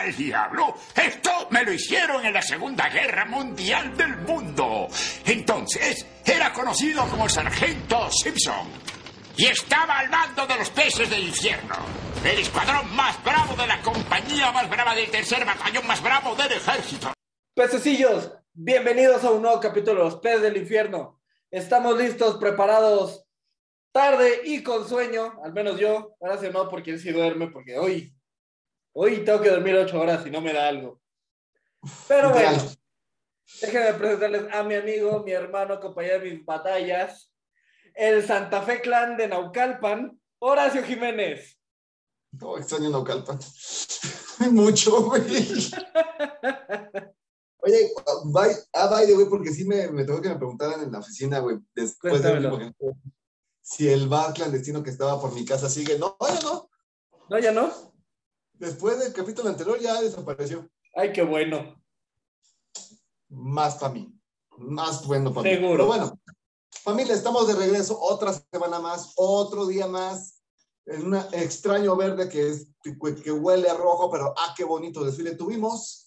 al diablo? Esto me lo hicieron en la Segunda Guerra Mundial del Mundo. Entonces, era conocido como el Sargento Simpson. Y estaba al mando de los peces del infierno. El escuadrón más bravo de la compañía más brava del tercer batallón más bravo del ejército. Pececillos, bienvenidos a un nuevo capítulo de Los Peces del Infierno. Estamos listos, preparados, tarde y con sueño, al menos yo. Ahora sí no, porque él sí duerme, porque hoy, hoy tengo que dormir ocho horas y no me da algo. Pero bueno, déjenme presentarles a mi amigo, mi hermano, compañero de mis batallas, el Santa Fe Clan de Naucalpan, Horacio Jiménez. No, extraño Naucalpan. Mucho, güey. Oye, bye, ah, bye, güey, porque sí me, me tengo que me preguntaran en la oficina, güey, después de Cuéntamelo. si el bar clandestino que estaba por mi casa sigue. No, ya no. ¿No, ya no? Después del capítulo anterior ya desapareció. Ay, qué bueno. Más para mí. Más bueno para mí. Seguro. Pero bueno, familia, estamos de regreso. Otra semana más, otro día más. En un extraño verde que, es, que huele a rojo, pero ah, qué bonito desfile tuvimos.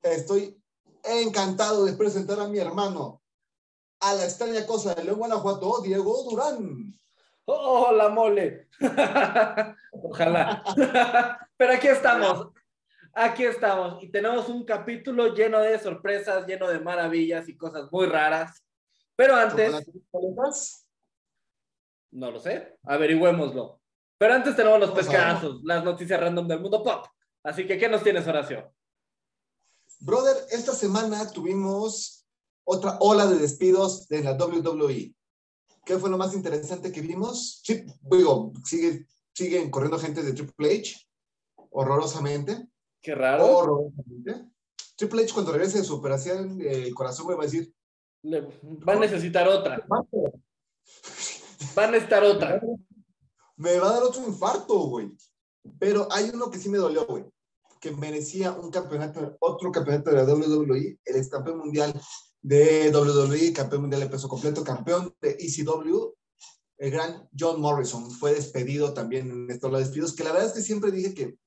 Estoy encantado de presentar a mi hermano, a la extraña cosa de León, Guanajuato, Diego Durán. ¡Oh, la mole! Ojalá. Pero aquí estamos. Aquí estamos. Y tenemos un capítulo lleno de sorpresas, lleno de maravillas y cosas muy raras. Pero antes, no lo sé, averigüémoslo. Pero antes tenemos los pescadazos, las noticias random del mundo pop. Así que, ¿qué nos tienes, Horacio? Brother, esta semana tuvimos otra ola de despidos de la WWE. ¿Qué fue lo más interesante que vimos? Sí, digo, sigue, siguen corriendo gente de Triple H, horrorosamente. Qué raro. Horrorosamente. Triple H cuando regrese de su operación, eh, el corazón me va a decir, Le- va a necesitar otra. Va a necesitar otra. me va a dar otro infarto, güey. Pero hay uno que sí me dolió, güey, que merecía un campeonato, otro campeonato de la WWE, el ex campeón mundial de WWE, campeón mundial de peso completo, campeón de ECW, el gran John Morrison fue despedido también en estos despidos, que la verdad es que siempre dije que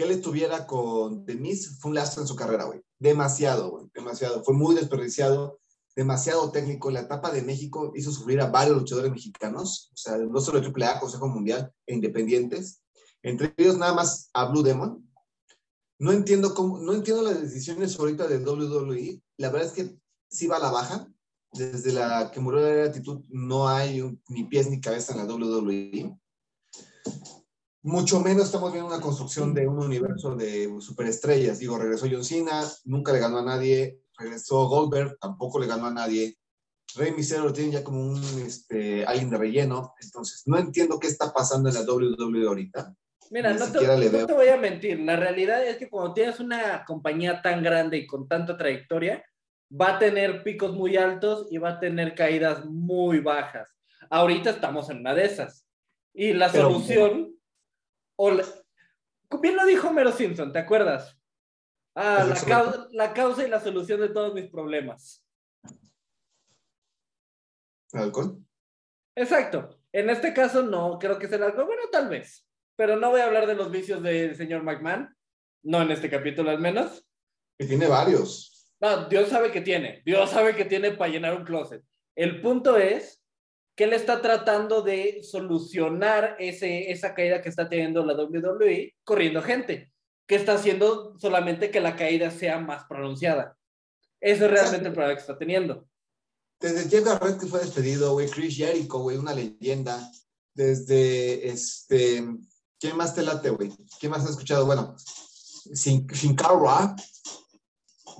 que él estuviera con Denise fue un lastre en su carrera, güey. Demasiado, güey, demasiado. Fue muy desperdiciado, demasiado técnico. La etapa de México hizo sufrir a varios luchadores mexicanos, o sea, no solo AAA, Consejo Mundial e independientes. Entre ellos nada más a Blue Demon. No entiendo cómo, no entiendo las decisiones ahorita de WWE. La verdad es que sí va a la baja. Desde la que murió la actitud no hay un- ni pies ni cabeza en la WWE. Mucho menos estamos viendo una construcción de un universo de superestrellas. Digo, regresó John Cena, nunca le ganó a nadie. Regresó Goldberg, tampoco le ganó a nadie. Rey Misterio lo tiene ya como un este, alguien de relleno. Entonces, no entiendo qué está pasando en la WWE ahorita. Mira, no te, no te voy a mentir. La realidad es que cuando tienes una compañía tan grande y con tanta trayectoria, va a tener picos muy altos y va a tener caídas muy bajas. Ahorita estamos en una de esas. Y la Pero- solución, o la- bien lo dijo Mero Simpson, ¿te acuerdas? Ah, la, causa, la causa y la solución de todos mis problemas. ¿El alcohol? Exacto. En este caso no creo que sea el alcohol. Bueno, tal vez. Pero no voy a hablar de los vicios del señor McMahon. No en este capítulo al menos. Que tiene varios. Dios sabe que tiene. Dios sabe que tiene para llenar un closet. El punto es que él está tratando de solucionar ese, esa caída que está teniendo la WWE corriendo gente. Que está haciendo solamente que la caída sea más pronunciada. Eso es realmente el problema que está teniendo. Desde Jeff Jarrett que fue despedido, güey. Chris Jericho, güey, una leyenda. Desde, este... ¿Quién más te late, güey? ¿Quién más has escuchado? Bueno, Sin, Sin Cara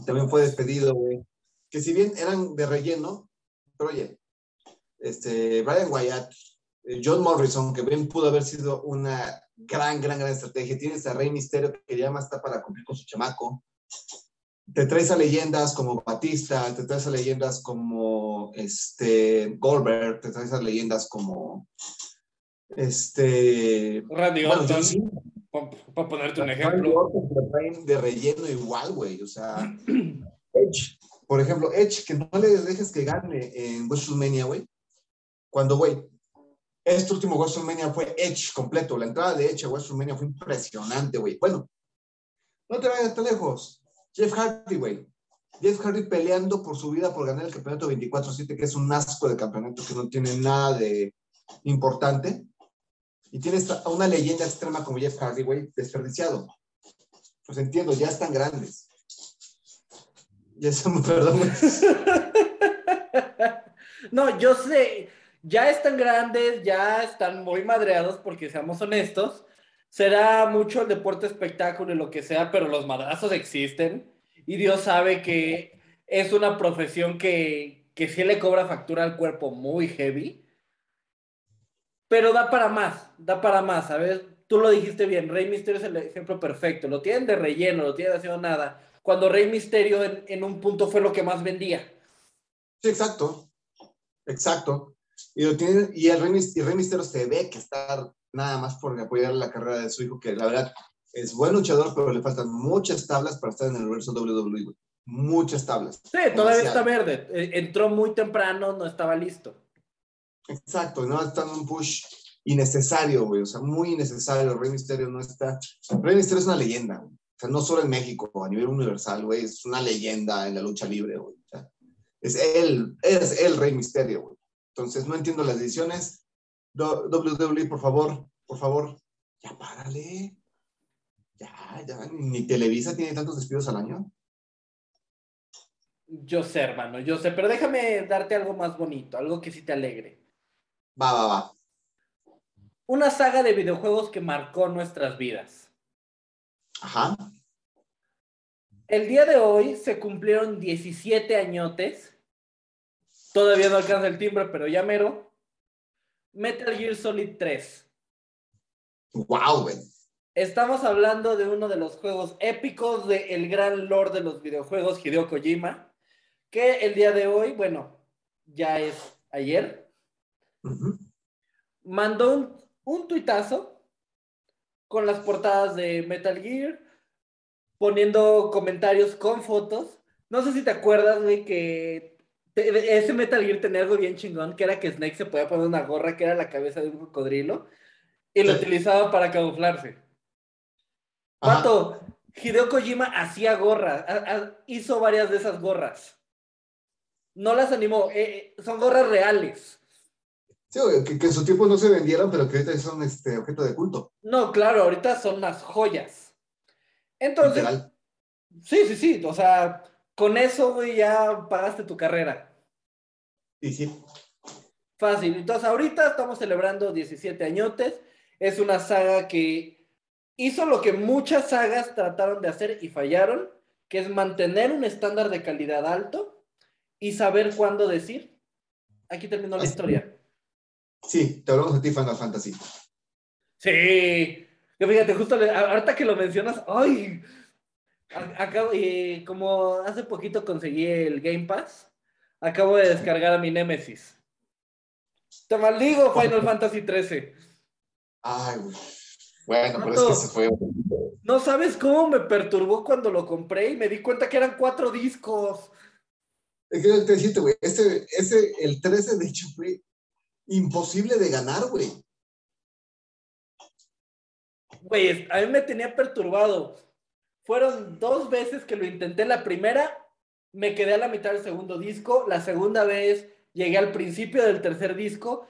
también fue despedido, güey. Que si bien eran de relleno, pero oye, este, Brian Wyatt, eh, John Morrison, que bien pudo haber sido una gran, gran, gran estrategia. Tienes a Rey Misterio, que ya más está para cumplir con su chamaco. Te traes a leyendas como Batista, te traes a leyendas como este, Goldberg, te traes a leyendas como este, Randy Orton. Para ponerte un ejemplo. De relleno igual, güey. O sea, Edge, por ejemplo, Edge, que no le dejes que gane en WrestleMania, güey. Cuando, güey, este último WrestleMania fue Edge completo. La entrada de Edge a WrestleMania fue impresionante, güey. Bueno, No te vayas tan lejos. Jeff Hardy, güey. Jeff Hardy peleando por su vida por ganar el campeonato 24-7, que es un asco de campeonato que no tiene nada de importante. Y tienes a una leyenda extrema como Jeff Hardy, güey, desperdiciado. Pues entiendo, ya están grandes. Ya son, perdón. No, yo sé, ya están grandes, ya están muy madreados, porque seamos honestos, será mucho el deporte espectáculo y lo que sea, pero los madrazos existen y Dios sabe que es una profesión que, que sí le cobra factura al cuerpo muy heavy, pero da para más, da para más, ¿sabes? Tú lo dijiste bien, Rey Misterio es el ejemplo perfecto, lo tienen de relleno, lo tienen haciendo nada, cuando Rey Misterio en, en un punto fue lo que más vendía. Sí, exacto. Exacto. Y, lo tienen, y el Rey, y Rey Misterio se ve que está nada más por apoyar la carrera de su hijo, que la verdad es buen luchador, pero le faltan muchas tablas para estar en el universo WWE. Muchas tablas. Sí, todavía está verde. Eh, Entró muy temprano, no estaba listo. Exacto, no está en un push innecesario, güey. O sea, muy innecesario. Rey Misterio no está. Rey Misterio es una leyenda, güey. O sea, no solo en México, a nivel universal, güey. Es una leyenda en la lucha libre, güey. Es él, es el Rey Misterio, güey. Entonces, no entiendo las decisiones. WWE, por favor, por favor, ya párale. Ya, ya, ni Televisa tiene tantos despidos al año. Yo sé, hermano, yo sé, pero déjame darte algo más bonito, algo que sí te alegre. Va, va, va. Una saga de videojuegos que marcó nuestras vidas. Ajá. El día de hoy se cumplieron 17 añotes. Todavía no alcanza el timbre, pero ya mero. Metal Gear Solid 3. Wow, güey. Estamos hablando de uno de los juegos épicos del gran lord de los videojuegos, Hideo Kojima, que el día de hoy, bueno, ya es ayer, Mandó un, un tuitazo con las portadas de Metal Gear, poniendo comentarios con fotos. No sé si te acuerdas, güey, que te- ese Metal Gear tenía algo bien chingón, que era que Snake se podía poner una gorra que era la cabeza de un cocodrilo y lo Sí. utilizaba para camuflarse. Ajá. Pato, Hideo Kojima hacía gorras, hizo varias de esas gorras. No las animó, eh, eh, son gorras reales. Sí, que, que en su tiempo no se vendieron, pero que ahorita son este, objeto de culto. No, claro, ahorita son unas joyas. Entonces, Literal. sí, sí, sí, o sea, con eso, güey, ya pagaste tu carrera. Y sí. Fácil. Entonces, ahorita estamos celebrando 17 añotes. Es una saga que hizo lo que muchas sagas trataron de hacer y fallaron, que es mantener un estándar de calidad alto y saber cuándo decir. Aquí terminó la historia. Sí, te hablamos de ti, Final Fantasy. Sí. Que fíjate, justo le- a- ahorita que lo mencionas, ¡ay! A- Acabo, y como hace poquito conseguí el Game Pass, acabo de descargar a mi Nemesis. Te maldigo, Final Fantasy 13. Ay, güey. Bueno, pero es que se fue. No sabes cómo me perturbó cuando lo compré y me di cuenta que eran cuatro discos. Es que te decirte, güey, ese, ese, el 13 de hecho fue imposible de ganar, güey. Güey, a mí me tenía perturbado. Fueron dos veces que lo intenté. La primera, me quedé a la mitad del segundo disco. La segunda vez, llegué al principio del tercer disco.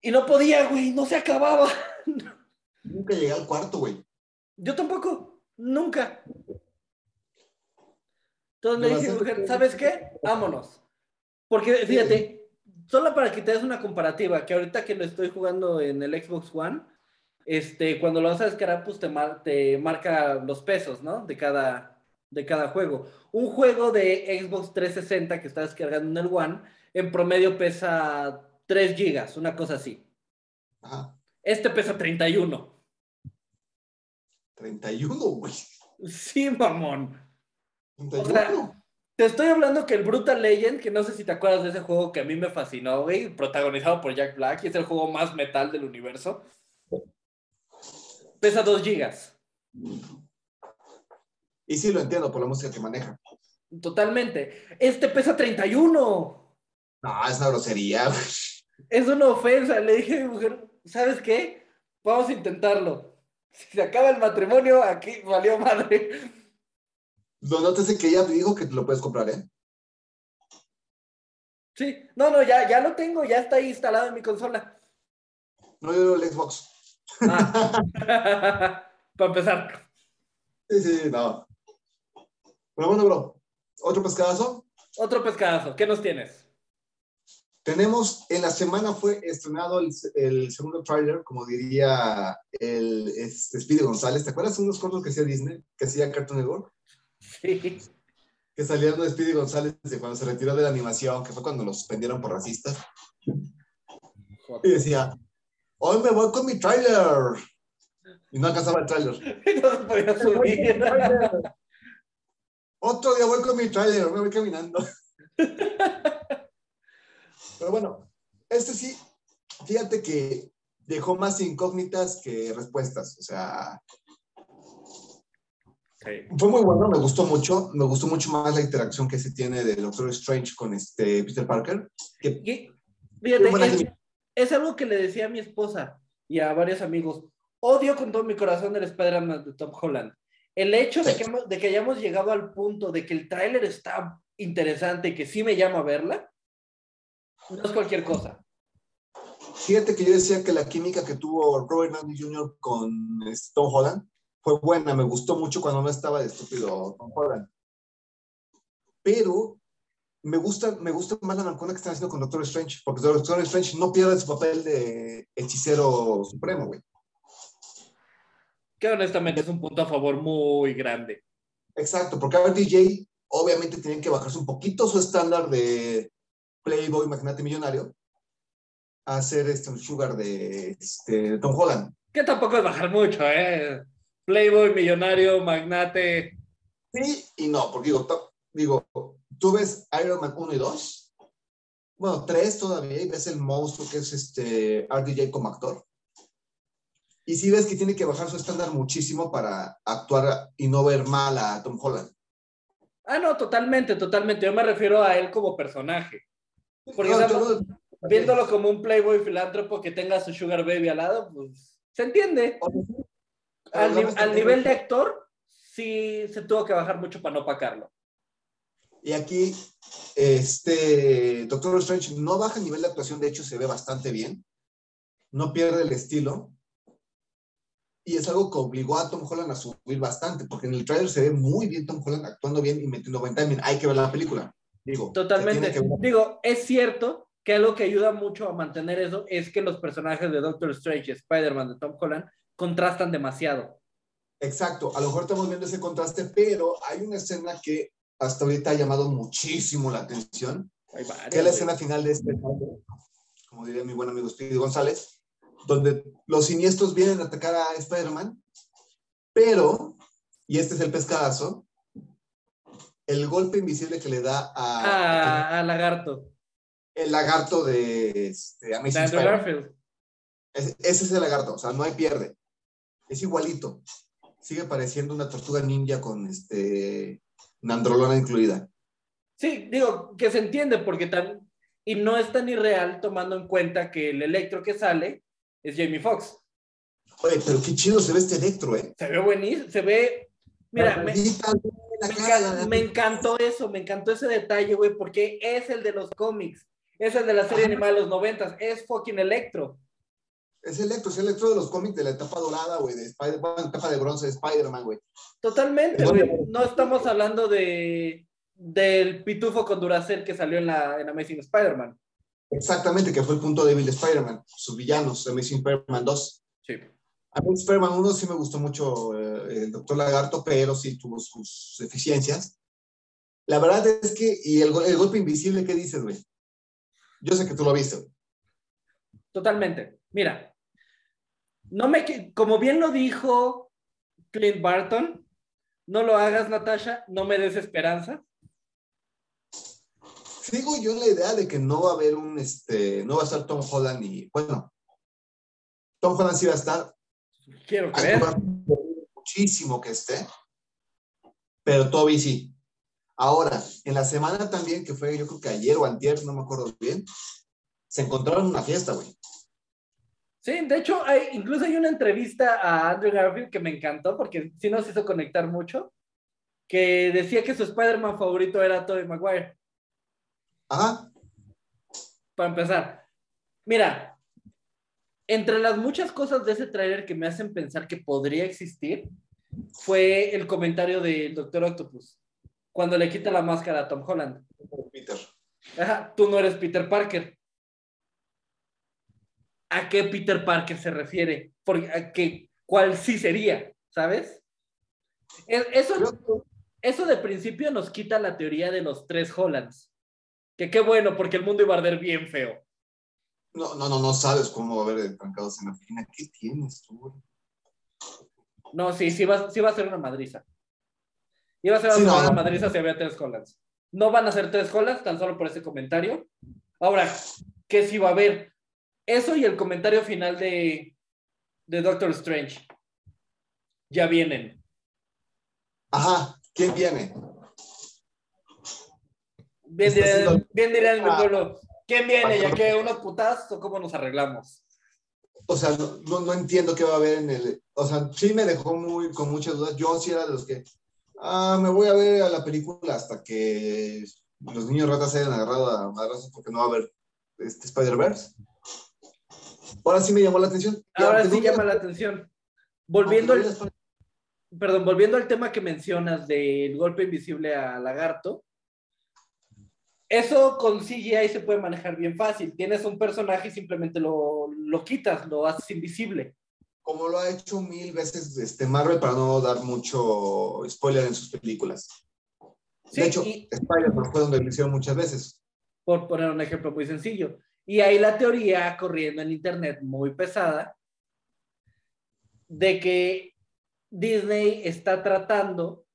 Y no podía, güey, no se acababa. Nunca llegué al cuarto, güey. Yo tampoco, nunca. Entonces le dije, mujer, ¿sabes qué? Vámonos. Porque fíjate, solo para que te des una comparativa, que ahorita que lo estoy jugando en el Xbox One, este, cuando lo vas a descargar, pues te, mar- te marca los pesos, ¿no? De cada, de cada juego. Un juego de Xbox 360 que está descargando en el One, en promedio pesa 3 gigas, una cosa así. Ajá. Este pesa 31. 31, güey. Sí, mamón. 31. O sea, Te estoy hablando que el Brutal Legend, que no sé si te acuerdas de ese juego que a mí me fascinó, güey, protagonizado por Jack Black, y es el juego más metal del universo, pesa 2 gigas. y sí lo entiendo por la música que maneja. Totalmente. Este pesa 31. No, es una grosería. Es una ofensa. Le dije a mi mujer, ¿sabes qué? Vamos a intentarlo. Si se acaba el matrimonio, aquí valió madre. Lo notas que ella dijo que te lo puedes comprar, ¿eh? Sí, no, no, ya, ya lo tengo, ya está ahí instalado en mi consola. No, yo el Xbox. Ah. Para empezar. Sí, sí, no. Pero bueno, bro, otro pescadazo. Otro pescadazo, ¿qué nos tienes? Tenemos, en la semana fue estrenado el, el segundo tráiler, como diría el este, Speedy González. ¿Te acuerdas de unos cortos que hacía Disney, que hacía Cartoon Network? Sí. Que salían de Speedy González de cuando se retiró de la animación, que fue cuando los suspendieron por racistas. Y decía, hoy me voy con mi tráiler. Y no alcanzaba el tráiler. No se podía subir. Otro día voy con mi tráiler, me voy caminando. Pero bueno, este sí, fíjate que dejó más incógnitas que respuestas. O sea, fue muy bueno, me gustó mucho. Me gustó mucho más la interacción que se tiene de Doctor Strange con este Peter Parker. Que, Y, fíjate, es, es algo que le decía a mi esposa y a varios amigos. Odio con todo mi corazón el Spider-Man de Tom Holland. El hecho de que, hemos- de que hayamos llegado al punto de que el tráiler está interesante y que sí me llama a verla, no es cualquier cosa. Fíjate que yo decía que la química que tuvo Robert Downey Jr. con este, Tom Holland fue buena, me gustó mucho cuando no estaba de estúpido Tom Holland. Pero me gusta, me gusta más la mancona que están haciendo con Doctor Strange, porque Doctor Strange no pierde su papel de hechicero supremo, güey. Que honestamente es un punto a favor muy grande. Exacto, porque ahora DJ obviamente tienen que bajarse un poquito su estándar de Playboy, magnate millonario, a hacer este, un sugar de, este, Tom Holland. Que tampoco es bajar mucho, ¿eh? Playboy, millonario, magnate. Sí y no, porque digo, digo, tú ves Iron Man 1 y 2, bueno, 3 todavía, y ves el monstruo que es este RDJ como actor. Y sí ves que tiene que bajar su estándar muchísimo para actuar y no ver mal a Tom Holland. Ah, no, totalmente, totalmente. Yo me refiero a él como personaje. Porque No, estamos yo no- viéndolo como un playboy filántropo que tenga su sugar baby al lado, pues se entiende. Al, ni- al nivel de actor, sí se tuvo que bajar mucho para no pacarlo. Y aquí, este, Doctor Strange no baja el nivel de actuación, de hecho se ve bastante bien, no pierde el estilo, y es algo que obligó a Tom Holland a subir bastante, porque en el trailer se ve muy bien Tom Holland actuando bien y metiendo buen timing. Hay que ver la película. Digo, Totalmente. que. Digo, es cierto que algo que ayuda mucho a mantener eso es que los personajes de Doctor Strange y Spider-Man de Tom Holland contrastan demasiado. Exacto, a lo mejor estamos viendo ese contraste, pero hay una escena que hasta ahorita ha llamado muchísimo la atención, varias, que es la escena final de este, como diría mi buen amigo Speedy González, donde los siniestros vienen a atacar a Spider-Man, pero, y este es el pescadazo, el golpe invisible que le da a, Ah, a Lagarto. el lagarto de este, De Amazing Spider-Man. Ese, ese es el lagarto, o sea, no hay pierde. Es igualito. Sigue pareciendo una tortuga ninja con este, una androlona incluida. Sí, digo, que se entiende porque tan... Y no es tan irreal tomando en cuenta que el electro que sale es Jamie Foxx. Oye, pero qué chido se ve este electro, ¿eh? Se ve buenísimo, se ve... Mira, me, cara, me encantó eso, me encantó ese detalle, güey, porque es el de los cómics, es el de la serie animada de los noventas, es fucking Electro. Es electro, es electro de los cómics de la etapa dorada, güey, de Spider bueno, etapa de bronce de Spider-Man, güey. Totalmente, güey. No estamos hablando de del pitufo con Duracell que salió en la en Amazing Spider-Man. Exactamente, que fue el punto débil de Spider-Man, sus villanos, Amazing Spider-Man 2. Sí. Amazing Spider-Man 1 sí me gustó mucho eh, el Doctor Lagarto, pero sí tuvo sus deficiencias. La verdad es que, y el, el golpe invisible, ¿qué dices, güey? Yo sé que tú lo viste, güey. Totalmente. Mira, no me como bien lo dijo Clint Barton, no lo hagas, Natasha, no me des esperanza. Sigo yo en la idea de que no va a haber un, este, no va a estar Tom Holland y, bueno, Tom Holland sí va a estar, Quiero creer. muchísimo que esté, pero Toby sí. Ahora, en la semana también, que fue yo creo que ayer o antier, no me acuerdo bien, se encontraron en una fiesta, güey. Sí, de hecho, hay, incluso hay una entrevista a Andrew Garfield que me encantó porque sí nos hizo conectar mucho, que decía que su Spider-Man favorito era Tobey Maguire. Ajá. Para empezar, mira, entre las muchas cosas de ese tráiler que me hacen pensar que podría existir, fue el comentario del Doctor Octopus, cuando le quita la máscara a Tom Holland. Peter. Ajá, tú no eres Peter Parker. ¿A qué Peter Parker se refiere? Porque, a ¿Cuál sí sería? ¿Sabes? Eso, eso de principio nos quita la teoría de los tres Hollands. Que qué bueno, porque el mundo iba a arder bien feo. No, no, no, no sabes cómo va a haber trancados en la oficina. ¿Qué tienes tú? No, sí, sí va, sí va a ser una madriza. Iba a ser Sí, una no. madriza si había tres Hollands. No van a ser tres Hollands, tan solo por ese comentario. Ahora, ¿qué sí va a haber? Eso y el comentario final de, de Doctor Strange. Ya vienen. Ajá, ¿quién viene? Bien dirán, haciendo- bien dirán en mi Ah. pueblo. ¿Quién viene? ¿Ya que unos putazos o cómo nos arreglamos? O sea, no, no, no entiendo qué va a haber en el... O sea, sí me dejó muy, con muchas dudas. Yo sí era de los que... Ah, me voy a ver a la película hasta que los niños ratas se hayan agarrado a madrazos porque no va a haber este Spider-Verse. Ahora sí me llamó la atención. Ahora aunque sí llama la atención. Volviendo al, perdón, volviendo al tema que mencionas del golpe invisible a Lagarto, eso con CGI se puede manejar bien fácil. Tienes un personaje y simplemente lo, lo quitas, lo haces invisible. Como lo ha hecho mil veces este Marvel para no dar mucho spoiler en sus películas. Sí, de hecho, y- Spider-Man fue donde lo hicieron muchas veces. por poner un ejemplo muy sencillo. Y hay la teoría corriendo en internet muy pesada de que Disney está tratando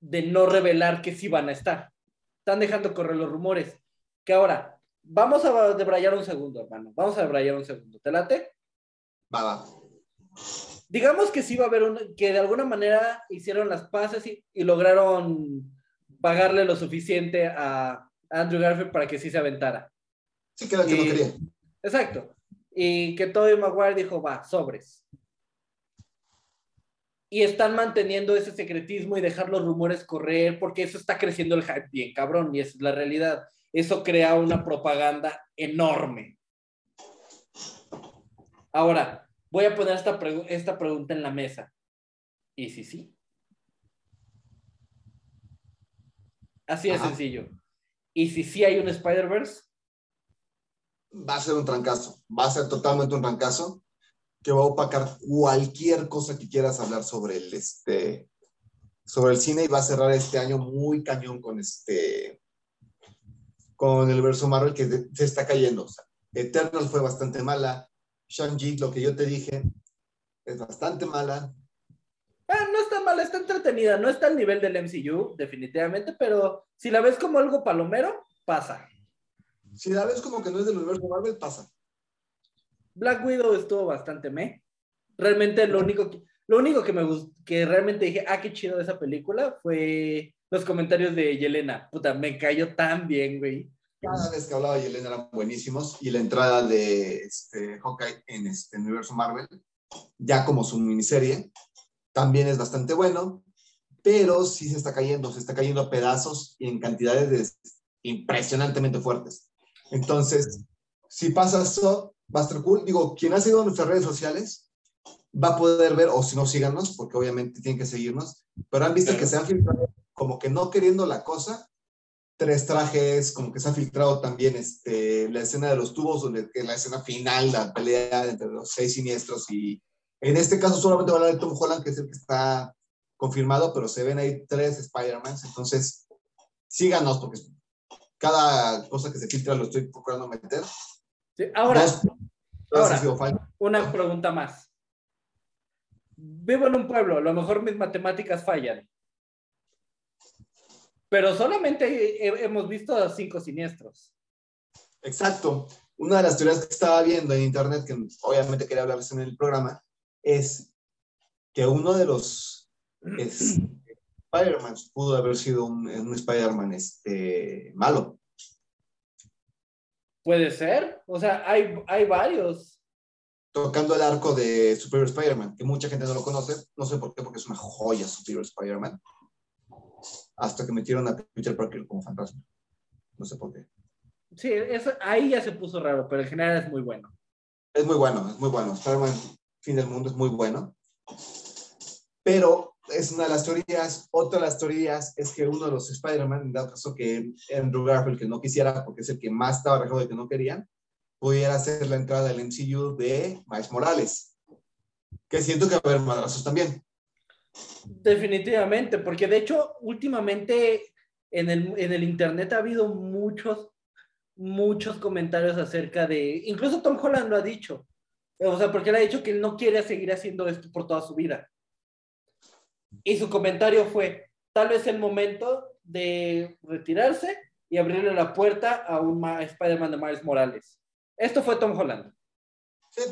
de no revelar que sí van a estar. Están dejando correr los rumores. Que ahora, vamos a debrayar un segundo, hermano. Vamos a debrayar un segundo. ¿Te late? Va, va. Digamos que sí va a haber un, que de alguna manera hicieron las paces y, y lograron pagarle lo suficiente a Andrew Garfield para que sí se aventara. Sí que era el que no quería. Exacto. Y que Tobey Maguire dijo, va, sobres. Y están manteniendo ese secretismo y dejar los rumores correr porque eso está creciendo el hype bien, cabrón, y esa es la realidad. Eso crea una propaganda enorme. Ahora, voy a poner esta, pregu- esta pregunta en la mesa. ¿Y si sí? Así de Ajá. sencillo. ¿Y si sí hay un Spider-Verse? Va a ser un trancazo. Va a ser totalmente un trancazo que va a opacar cualquier cosa que quieras hablar sobre el, este, sobre el cine y va a cerrar este año muy cañón con este con el verso Marvel que se está cayendo. O Eternal fue bastante mala. Shang-Chi, lo que yo te dije, es bastante mala. Ah, no está mal, está entretenida. No está al nivel del MCU, definitivamente, pero si la ves como algo palomero, pasa. Si la ves como que no es del universo Marvel, pasa. Black Widow estuvo bastante me. Realmente lo único que, lo único que me gustó, que realmente dije, ah, qué chido de esa película, fue los comentarios de Yelena. Puta, me cayó tan bien, güey. Cada vez que hablaba Yelena eran buenísimos y la entrada de este, Hawkeye en este universo Marvel, ya como su miniserie, también es bastante bueno, pero sí se está cayendo, se está cayendo a pedazos y en cantidades de- impresionantemente fuertes. Entonces, si pasa eso, va a estar cool. Digo, quien ha seguido nuestras redes sociales va a poder ver, o si no, síganos, porque obviamente tienen que seguirnos, pero han visto Claro. que se han filtrado como que no queriendo la cosa, tres trajes, como que se ha filtrado también este, la escena de los tubos, donde la escena final, la pelea entre los seis siniestros y en este caso solamente va a hablar de Tom Holland, que es el que está confirmado, pero se ven ahí tres Spider-Mans, entonces síganos porque cada cosa que se filtra lo estoy procurando meter. Sí, Ahora, Dos- ahora. una pregunta más. Vivo en un pueblo, a lo mejor mis matemáticas fallan. Pero solamente he- hemos visto a cinco siniestros. Exacto. Una de las teorías que estaba viendo en internet, que obviamente quería hablarles en el programa, es que uno de los es, Spider-Man pudo haber sido un, un Spider-Man este, malo. Puede ser. O sea, hay, hay varios. tocando el arco de Superior Spider-Man, que mucha gente no lo conoce, no sé por qué, porque es una joya Superior Spider-Man. Hasta que metieron a Peter Parker como fantasma. No sé por qué. Sí, eso, ahí ya se puso raro, pero en general es muy bueno. Es muy bueno, es muy bueno. Spider-Man Fin del Mundo es muy bueno. Pero es una de las teorías. Otra de las teorías es que uno de los Spider-Man, en dado caso que Andrew Garfield, que no quisiera, porque es el que más estaba alejado de que no querían, pudiera hacer la entrada del MCU de Miles Morales. Que siento que va a haber madrazos también. Definitivamente, porque de hecho, últimamente en el, en el internet ha habido muchos, muchos comentarios acerca de, incluso Tom Holland lo ha dicho, o sea, porque él ha dicho que él no quiere seguir haciendo esto por toda su vida. Y su comentario fue, tal vez el momento de retirarse y abrirle la puerta a un Ma- Spider-Man de Miles Morales. Esto fue Tom Holland. Sí.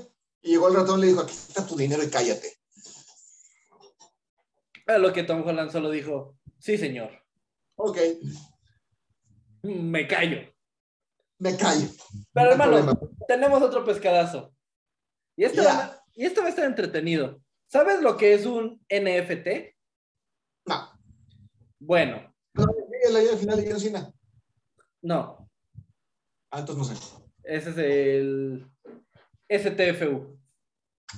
Y llegó el ratón y le dijo, aquí está tu dinero y cállate. A lo que Tom Holland solo dijo, sí, señor, Ok, me callo. me callo. Pero No hermano, problema. tenemos otro pescadazo. Y este, va, y este va a estar entretenido. ¿Sabes lo que es un NFT? No, Bueno, no, la idea final de John Cena. no. Ah, entonces no sé. Ese es el STFU.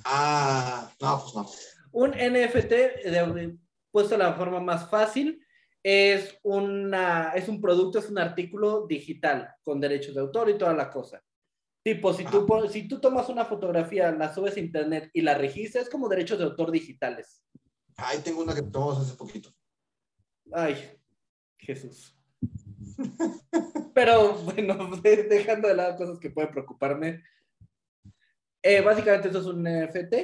Ah, no, pues no. Un NFT, de- puesto de la forma más fácil, es, una, es un producto, es un artículo digital con derechos de autor y toda la cosa. Tipo, si tú, si tú tomas una fotografía, la subes a internet y la registras, es como derechos de autor digitales. Ahí tengo una que tomamos hace poquito. Ay, Jesús. Pero bueno, de- dejando de lado cosas que pueden preocuparme. eh, básicamente eso es un NFT.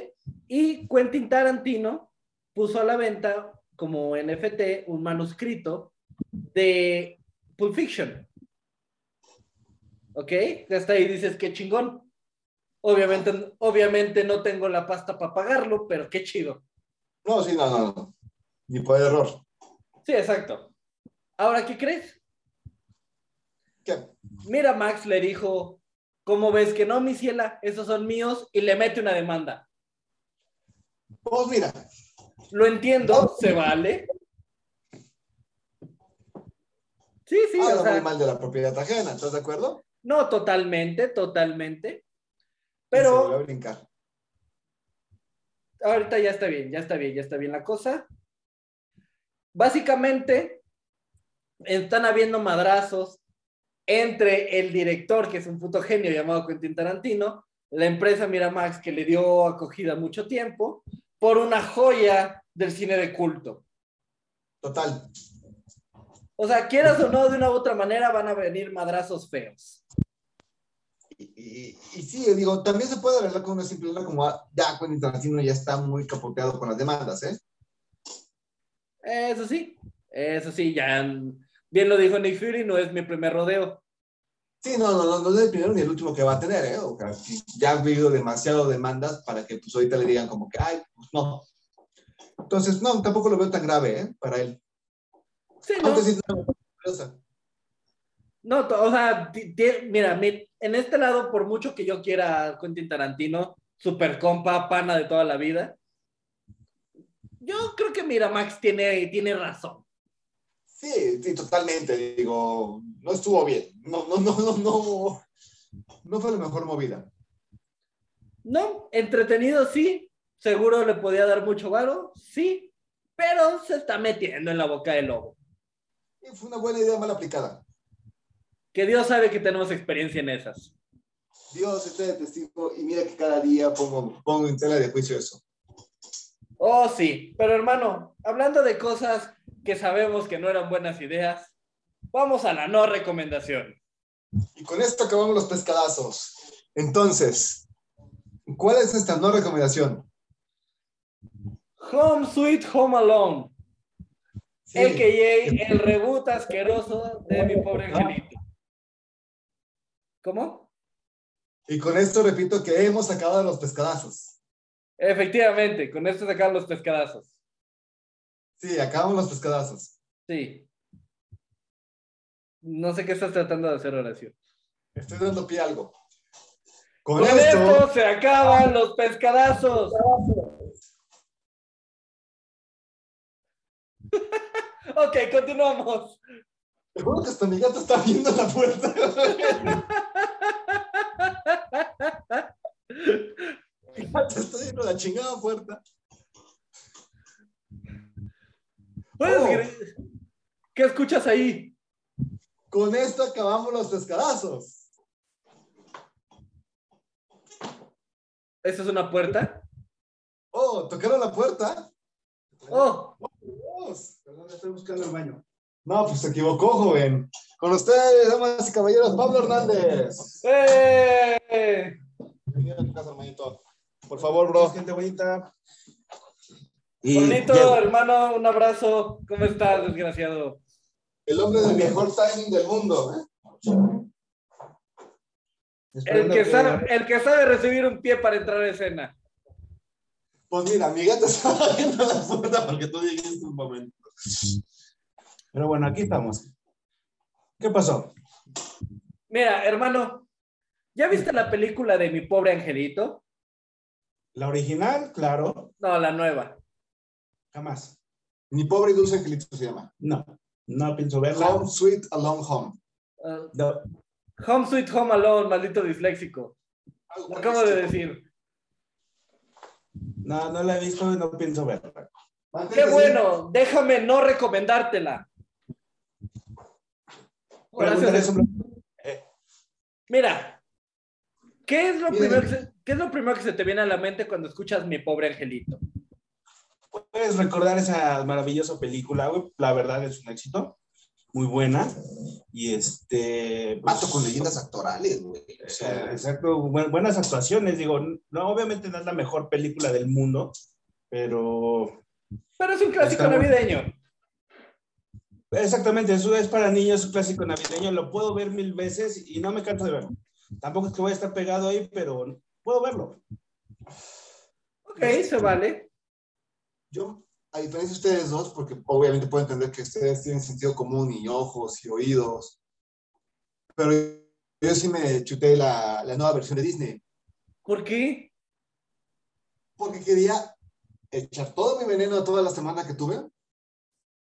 Y Quentin Tarantino puso a la venta como NFT un manuscrito de Pulp Fiction. ¿Ok? Hasta ahí dices, qué chingón. Obviamente, obviamente no tengo la pasta para pagarlo, pero qué chido. No, sí, no, no, no. Ni por error. Sí, exacto. Ahora, ¿qué crees? ¿Qué? Mira, Max le dijo, ¿cómo ves que no, mi ciela? Esos son míos y le mete una demanda. Pues mira, Lo entiendo, se vale. Sí, sí, habla o sea, muy mal de la propiedad ajena, ¿estás de acuerdo? No totalmente, totalmente. Y se Pero a brincar. ahorita ya está bien, ya está bien, ya está bien la cosa. Básicamente, están habiendo madrazos entre el director, que es un puto genio llamado Quentin Tarantino, la empresa Miramax, que le dio acogida mucho tiempo, por una joya del cine de culto. Total. O sea, quieras o no, de una u otra manera van a venir madrazos feos. Y, y- y sí, digo, también se puede arreglar con una simple como ah, ya Quentin Tarantino ya está muy capoteado con las demandas, ¿eh? Eso sí, eso sí, ya bien lo dijo Nick Fury, no es mi primer rodeo. Sí, no, no, no, no es el primero ni el último que va a tener, ¿eh? O sea, ya ha habido demasiado demandas para que pues ahorita le digan como que, ay, pues no. Entonces, no, tampoco lo veo tan grave, ¿eh? Para él. Sí, ¿no? No, o sea, mira, mi- en este lado, por mucho que yo quiera a Quentin Tarantino, super compa, pana de toda la vida, yo creo que Miramax tiene, tiene razón. Sí, sí, totalmente. Digo, no estuvo bien. No, no, no, no, no. No fue la mejor movida. No, entretenido sí, seguro le podía dar mucho varo, sí, pero se está metiendo en la boca del lobo. Y fue una buena idea mal aplicada. Que Dios sabe que tenemos experiencia en esas. Dios esté de testigo y mira que cada día pongo, pongo en tela de juicio eso. Oh, sí, pero hermano, hablando de cosas que sabemos que no eran buenas ideas, vamos a la no recomendación. Y con esto acabamos los pescadazos. Entonces, ¿cuál es esta no recomendación? Home Sweet Home Alone, Sí, a.k.a. el reboot asqueroso de mi pobre angelito. ¿Cómo? Y con esto repito que hemos acabado los pescadazos. Efectivamente, con esto sacan los pescadazos. Sí, acabamos los pescadazos. Sí. No sé qué estás tratando de hacer, Horacio. Estoy dando pie a algo. Con, Con esto, esto se acaban los pescadazos. ok, continuamos. te juro que hasta mi gato está viendo la puerta. Mi gato está viendo la chingada puerta. ¿Puedes Oh. ¿Qué escuchas ahí? Con esto acabamos los pescadazos. ¿Esa es una puerta? Oh, tocaron la puerta. Oh, Dios, Perdón, estoy buscando el baño. No, pues se equivocó, joven. Con ustedes, damas y caballeros, Pablo Hernández. ¡eh! Bienvenido a tu casa, hermanito. Por favor, bro. gente bonita. Bonito, hermano, un abrazo. ¿Cómo estás, desgraciado? El hombre del mejor timing del mundo. ¿eh? El que, sabe, el que sabe recibir un pie para entrar a escena. Pues mira, mi gato estaba viendo la puerta porque tú dijiste un momento. Pero bueno, aquí estamos. ¿Qué pasó? Mira, hermano, ¿ya viste la película de Mi Pobre Angelito? La original, claro, No, la nueva. jamás. Mi pobre y dulce angelito se llama. No, no pienso verla. Home Sweet Alone Home. Uh, No, home Sweet Home Alone, maldito disléxico. Lo acabo de decir. No, no la he visto y no pienso verla. Mantente Qué bueno, déjame no recomendártela. Gracias. Pregúntale eso. Mira, ¿qué es, lo primero que se, ¿qué es lo primero que se te viene a la mente cuando escuchas Mi Pobre Angelito? Puedes recordar esa maravillosa película, güey. La verdad es un éxito. Muy buena. Y este. pues, Mato con leyendas actorales, güey. O eh, sea, Exacto, bu- buenas actuaciones. Digo, no, obviamente no es la mejor película del mundo, pero Pero es un clásico navideño. Exactamente, eso es para niños, un clásico navideño, lo puedo ver mil veces y no me canso de verlo. Tampoco es que voy a estar pegado ahí, pero puedo verlo. Ok, se vale. yo, a diferencia de ustedes dos, porque obviamente puedo entender que ustedes tienen sentido común y ojos y oídos, pero yo sí me chuté la, la nueva versión de Disney, ¿Por qué? porque quería echar todo mi veneno toda la semana que tuve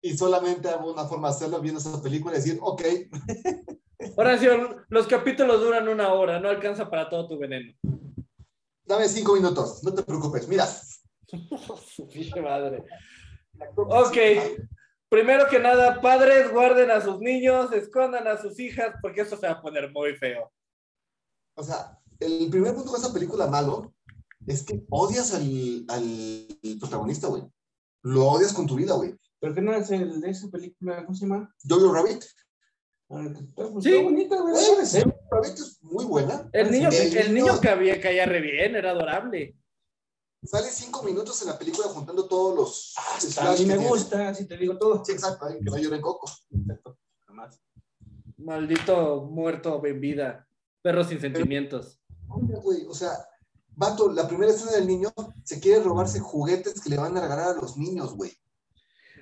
y solamente hago una forma de hacerlo viendo esa película y decir, ok, Horacio, los capítulos duran una hora, no alcanza para todo tu veneno. dame cinco minutos, no te preocupes, mira. Su pinche madre. Ok. Primero que nada, padres, guarden a sus niños, escondan a sus hijas, porque eso se va a poner muy feo. O sea, el primer punto de esa película malo es que odias al, al protagonista, güey. Lo odias con tu vida, güey. ¿Pero qué no es el de esa película? ¿Cómo se llama? Jojo Rabbit. Ah, pues, Sí. está bonita, güey. Rabbit es muy buena. El niño, El el niño- niño cabía, caía re bien, era adorable. Sale cinco minutos en la película juntando todos los. Hasta a mí me gusta, si te digo todo. Sí, exacto, que no llore coco. Exacto, jamás. Maldito muerto en vida. Perro sin sentimientos. Güey, o sea, vato, la primera escena del niño se quiere robarse juguetes que le van a regalar a los niños, güey.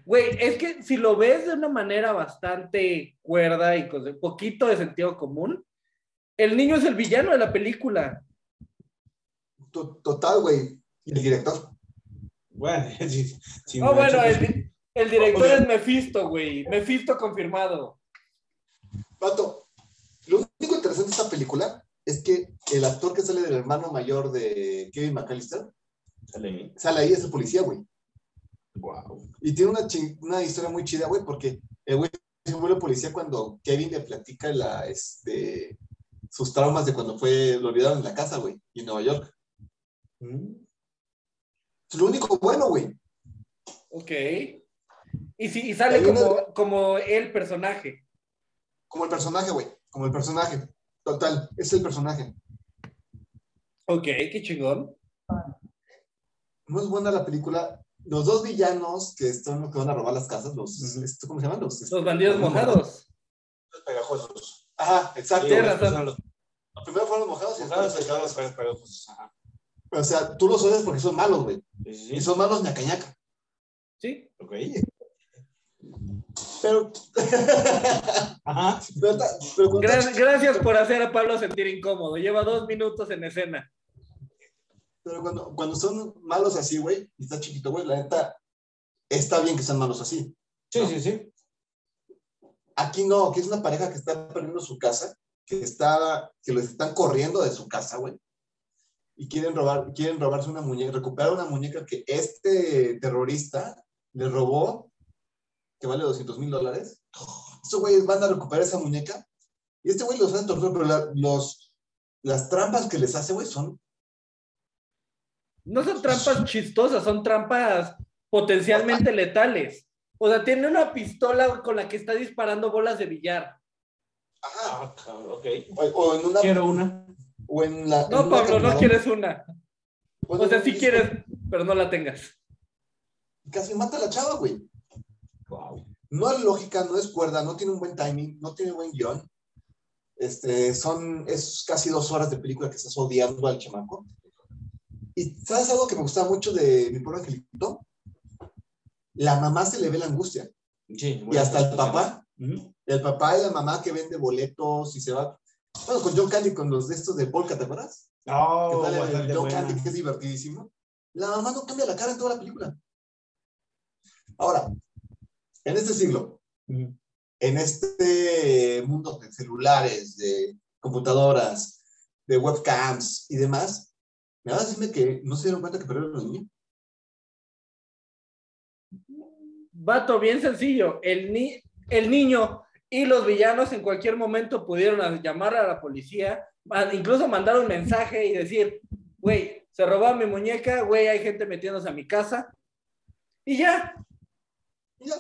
Güey, es que si lo ves de una manera bastante cuerda y con un poquito de sentido común, el niño es el villano de la película. To- Total, güey. Y el director. Bueno, sí, Oh, me bueno, el, el director es Mephisto, güey. Mephisto confirmado. Vato, lo único interesante de esta película es que el actor que sale del hermano mayor de Kevin McAllister Sale ahí. sale ahí, es el policía, güey. Wow. Y tiene una, una historia muy chida, güey, porque el güey se vuelve policía cuando Kevin le platica la, este, sus traumas de cuando fue, lo olvidaron en la casa, güey, y en Nueva York. Mm. Es lo único bueno, güey. Ok. Y, si, y sale una- como, como el personaje. Como el personaje, güey, como el personaje. Total, es el personaje. Ok, qué chingón. No es buena la película. Los dos villanos que son los que van a robar las casas, los, este, ¿cómo se llaman? Los, Los bandidos mojados. Los pegajosos. Ajá, exacto. Tienes Los- los Los primeros fueron los mojados y después los pegajosos. Ajá. O sea, tú los odias porque son malos, güey. Sí, sí, Y son malos ñacañaca. Sí. Ok. Pero, Ajá. pero, gracias por hacer a Pablo sentir incómodo. Lleva dos minutos en escena. Pero cuando, cuando son malos así, güey, y está chiquito, güey, la neta, está bien que sean malos así. Sí, sí, sí. Aquí no, aquí es una pareja que está perdiendo su casa, que está, que los están corriendo de su casa, güey. Y quieren robar, quieren robarse una muñeca, recuperar una muñeca que este terrorista le robó, que vale 200 mil dólares. Estos güeyes van a recuperar esa muñeca. Y este güey los hace torturar, pero la- los, las trampas que les hace, güey, son No son trampas chistosas, son trampas potencialmente letales. O sea, tiene una pistola con la que está disparando bolas de billar. Ah, ok. O, o en una. Quiero una. O en la. en No, Pablo, no quieres una. Bueno, O sea, sí es- quieres, pero no la tengas. Casi mata a la chava, güey. Wow. No hay lógica, no es cuerda, no tiene un buen timing, no tiene buen guion. Este, son, es casi dos horas de película que estás odiando al chamaco. Y ¿sabes algo que me gustaba mucho de mi pobre angelito? La mamá se le ve la angustia. Sí, Y hasta el papá, Ujú. el papá y la mamá que vende boletos y se va. Bueno, con John Candy, con los de estos de Polka, ¿te acuerdas? Oh, el bastante John buena. Candy, que es divertidísimo. La mamá no cambia la cara en toda la película. Ahora, en este siglo, en este mundo de celulares, de computadoras, de webcams y demás, me vas a decirme que no se dieron cuenta que perdieron los niños. Vato, bien sencillo. El, ni el niño y los villanos en cualquier momento pudieron llamar a la policía, a- incluso mandar un mensaje y decir, güey, se robó mi muñeca, güey, hay gente metiéndose a mi casa. Y ya, ya.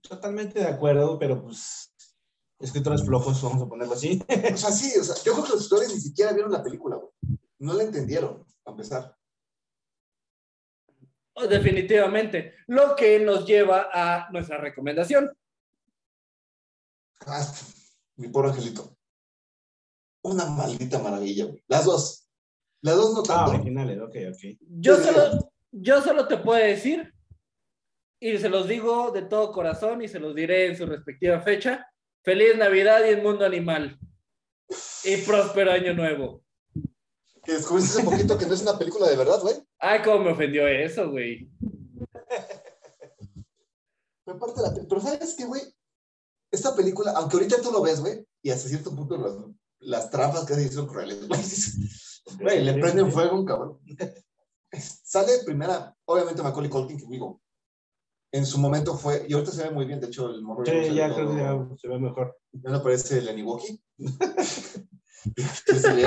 Totalmente de acuerdo, pero pues escritores flojos, vamos a ponerlo así. O sea, sí, o sea, yo creo que los escritores ni siquiera vieron la película, güey. No la entendieron, a empezar. Oh, definitivamente. Lo que nos lleva a nuestra recomendación. Ah, mi pobre angelito. Una maldita maravilla, güey. Las dos. Las dos no Ah, tanto. originales, ok, ok. Yo solo, yo solo te puedo decir, y se los digo de todo corazón y se los diré en su respectiva fecha, feliz Navidad y el mundo animal. Y próspero año nuevo. Que descubriste hace poquito que no es una película de verdad, güey. Ay, cómo me ofendió eso, güey. Pero aparte la pe- Pero ¿sabes qué, güey? Esta película, aunque ahorita tú lo ves, güey, y hasta cierto punto las, las trampas que hacen son crueles, güey. Güey, le prenden fuego un cabrón. Sale primera, obviamente Macaulay Culkin, que digo, en su momento fue, y ahorita se ve muy bien, de hecho, el morro ya Sí, ya creo que ya se ve mejor. ya no parece el Aniwoki. Se le,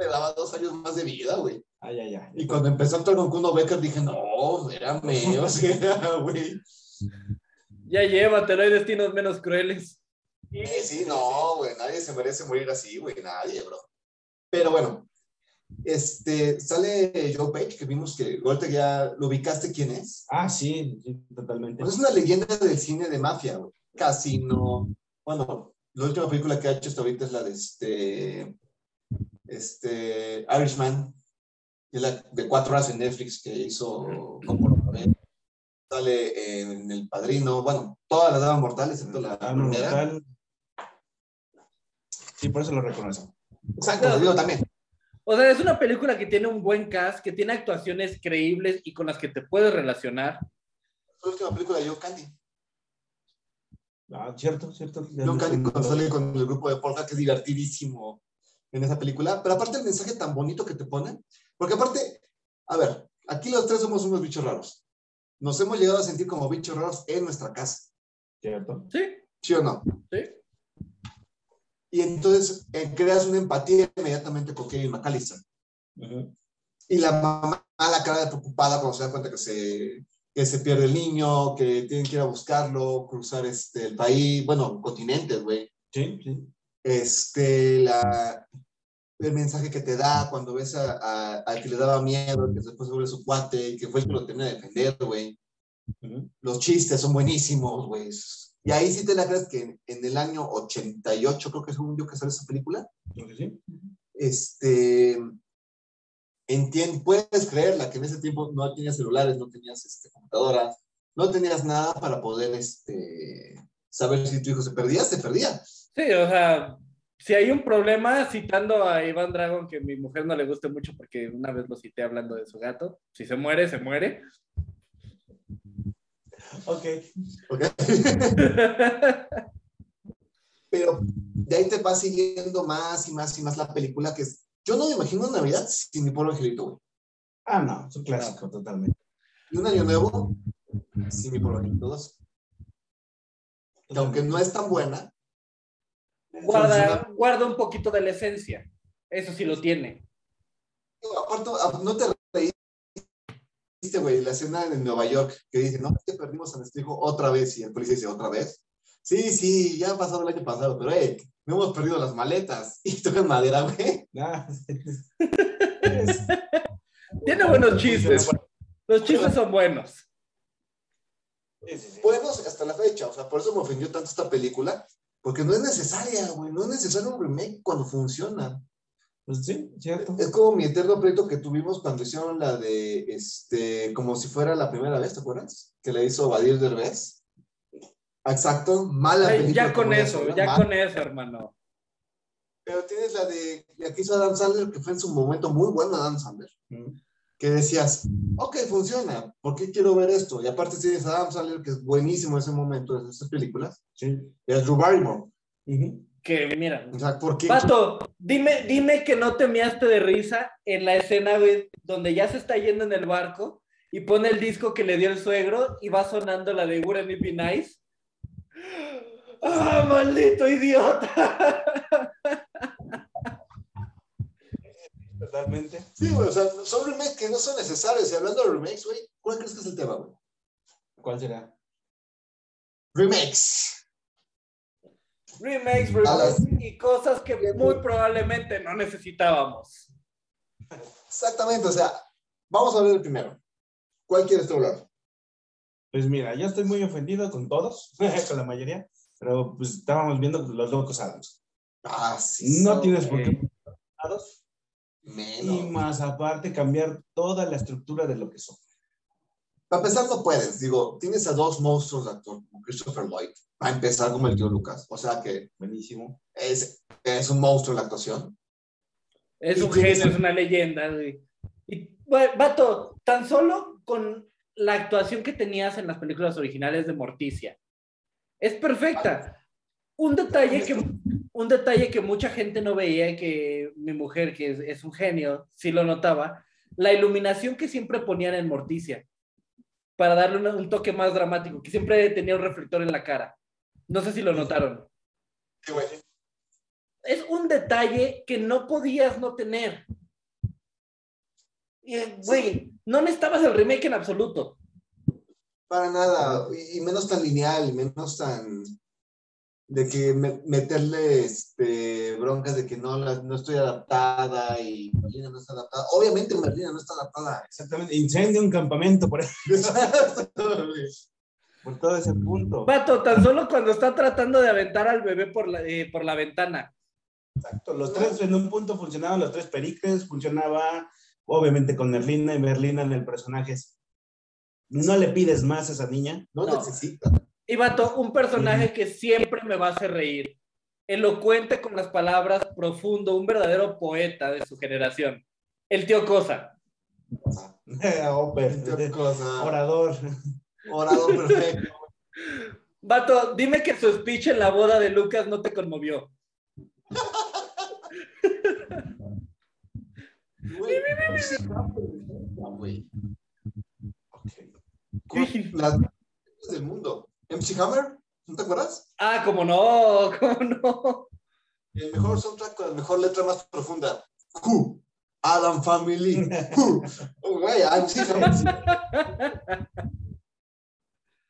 le daba dos años más de vida, güey. Ay, ay, ay. Y cuando empezó a actuar con Kuno Becker dije, no, espérame, o sea, güey. Ya llévatelo, hay destinos menos crueles. Eh, sí, no, güey, nadie se merece morir así, güey, nadie, bro. Pero bueno, este, sale Joe Page, que vimos que ahorita ya lo ubicaste quién es. Ah, sí, sí, totalmente. Pues es una leyenda del cine de mafia, güey. Casino. Bueno, la última película que ha hecho hasta ahorita es la de este, este, Irishman, que es la de cuatro horas en Netflix que hizo como. Sale en El Padrino, bueno, todas las damas mortales, excepto la Ah, primera. mortal. Sí, por eso lo reconozco. Exacto, lo digo también. O sea, es una película que tiene un buen cast, que tiene actuaciones creíbles y con las que te puedes relacionar. La última película de Joe Candy. Ah, cierto, cierto. Joe Candy cuando sale con el grupo de Polka, que es divertidísimo en esa película. Pero aparte el mensaje tan bonito que te pone, porque aparte, a ver, aquí los tres somos unos bichos raros. Nos hemos llegado a sentir como bichos raros en nuestra casa, Cierto. Sí, ¿sí o no? sí. Y entonces eh, creas una empatía inmediatamente con Kevin McAllister. Ujú. Y la mamá, la cara de preocupada cuando se da cuenta que se, que se pierde el niño, que tienen que ir a buscarlo, cruzar este, el país, bueno, continentes, güey. Sí, sí. este, la, el mensaje que te da cuando ves a, a- al que le daba miedo, que después se vuelve su cuate, y que fue el que lo tenía de defender, güey. Ujú. Los chistes son buenísimos, güey. Y ahí sí te la crees que en, en el año 88, creo que según yo que sale esa película, Creo que sí. este, entien- puedes creerla que en ese tiempo no tenías celulares, no tenías este, computadoras, no tenías nada para poder este, saber si tu hijo se perdía, se perdía. Sí, o sea, si hay un problema, citando a Iván Dragon, que a mi mujer no le guste mucho porque una vez lo cité hablando de su gato, si se muere, se muere. Ok. ¿ok? Pero de ahí te va siguiendo más y más y más la película que es. Yo no me imagino Navidad sin mi pobre angelito, güey. Ah, no, es un clásico totalmente. Y un año nuevo sin mi pobre angelito 2. Que aunque no es tan buena, guarda, guarda un poquito de la esencia. Eso sí lo tiene. aparte, ah, no te reíste, güey, la escena en Nueva York que dice, no, es que perdimos a nuestro hijo otra vez y el policía dice, ¿otra vez? Sí, sí, ya ha pasado el año pasado, pero hey, no hemos perdido las maletas y tocan madera, güey. Tiene buenos chistes. Los chistes son buenos. sí, sí, sí. Buenos hasta la fecha, o sea, por eso me ofendió tanto esta película, porque no es necesaria, güey, no es necesario un remake cuando funciona. Pues sí, cierto. Es como mi eterno proyecto que tuvimos cuando hicieron la de, este, como si fuera la primera vez, ¿te acuerdas? Que le hizo Badir Derbez. Exacto, mala Ay, película. ya con eso, ya Mal. con eso, hermano. Pero tienes la de, la que hizo Adam Sandler, que fue en su momento muy buena Adam Sandler, Mm. Que decías, ok, funciona, ¿por qué quiero ver esto? Y aparte tienes a Adam Sandler, que es buenísimo en ese momento, en esas películas, Sí. y a Drew Barrymore. Ujú. Que mira. O sea, ¿por qué? Pato, dime, dime que no te miaste de risa en la escena güey, donde ya se está yendo en el barco y pone el disco que le dio el suegro y va sonando la de Wouldn't It Be Nice. ¡Ah, maldito idiota! Totalmente. Sí, güey, o sea, son remakes que no son necesarios. Y hablando de remakes, güey, ¿cuál crees que es el tema, güey? ¿Cuál será? Remakes. Remakes, las- remakes y cosas que muy probablemente no necesitábamos. Exactamente, o sea, vamos a ver el primero. ¿Cuál quieres tú hablar? Pues mira, yo estoy muy ofendido con todos, con la mayoría, pero pues estábamos viendo los locos Adams. Ah, sí. No tienes por qué Adams, y Menos. más aparte cambiar toda la estructura de lo que son. Para empezar, no puedes. Digo, tienes a dos monstruos de actor, como Christopher Lloyd, para empezar como el tío Lucas. O sea que Buenísimo. es, es un monstruo en la actuación. Es ¿Y un genio, es una leyenda, güey. Y, güey, vato, tan solo con la actuación que tenías en las películas originales de Morticia. Es perfecta. Un detalle que, un detalle que mucha gente no veía, que mi mujer, que es, es un genio, sí lo notaba, la iluminación que siempre ponían en Morticia, para darle un toque más dramático, que siempre tenía un reflector en la cara. No sé si lo notaron. Sí, güey. es un detalle que no podías no tener. Y, Güey, no necesitabas el remake en absoluto. Para nada. Y, y menos tan lineal, y menos tan. De que me- meterle este, broncas de que no, la- no estoy adaptada y Merlina no está adaptada. Obviamente Merlina no está adaptada. Exactamente. Incendia un campamento por, por todo ese punto. Vato, tan solo cuando está tratando de aventar al bebé por la, eh, por la ventana. Exacto. Los tres en un punto funcionaban, los tres pericles, funcionaba obviamente con Merlina y Merlina en el personaje. No le pides más a esa niña. No, No. necesita. Y vato, un personaje que siempre me va a hacer reír. Elocuente con las palabras, profundo, un verdadero poeta de su generación. El tío Cosa. Oper, Qué cosa. orador. Orador perfecto. Vato, dime que su speech en la boda de Lucas no te conmovió. Güey. Sí. Las del mundo. MC Hammer, ¿no te acuerdas? Ah, como no, como no. El mejor soundtrack con la mejor letra más profunda. Who? Adam Family. Who? Oh, güey, MC Hammer.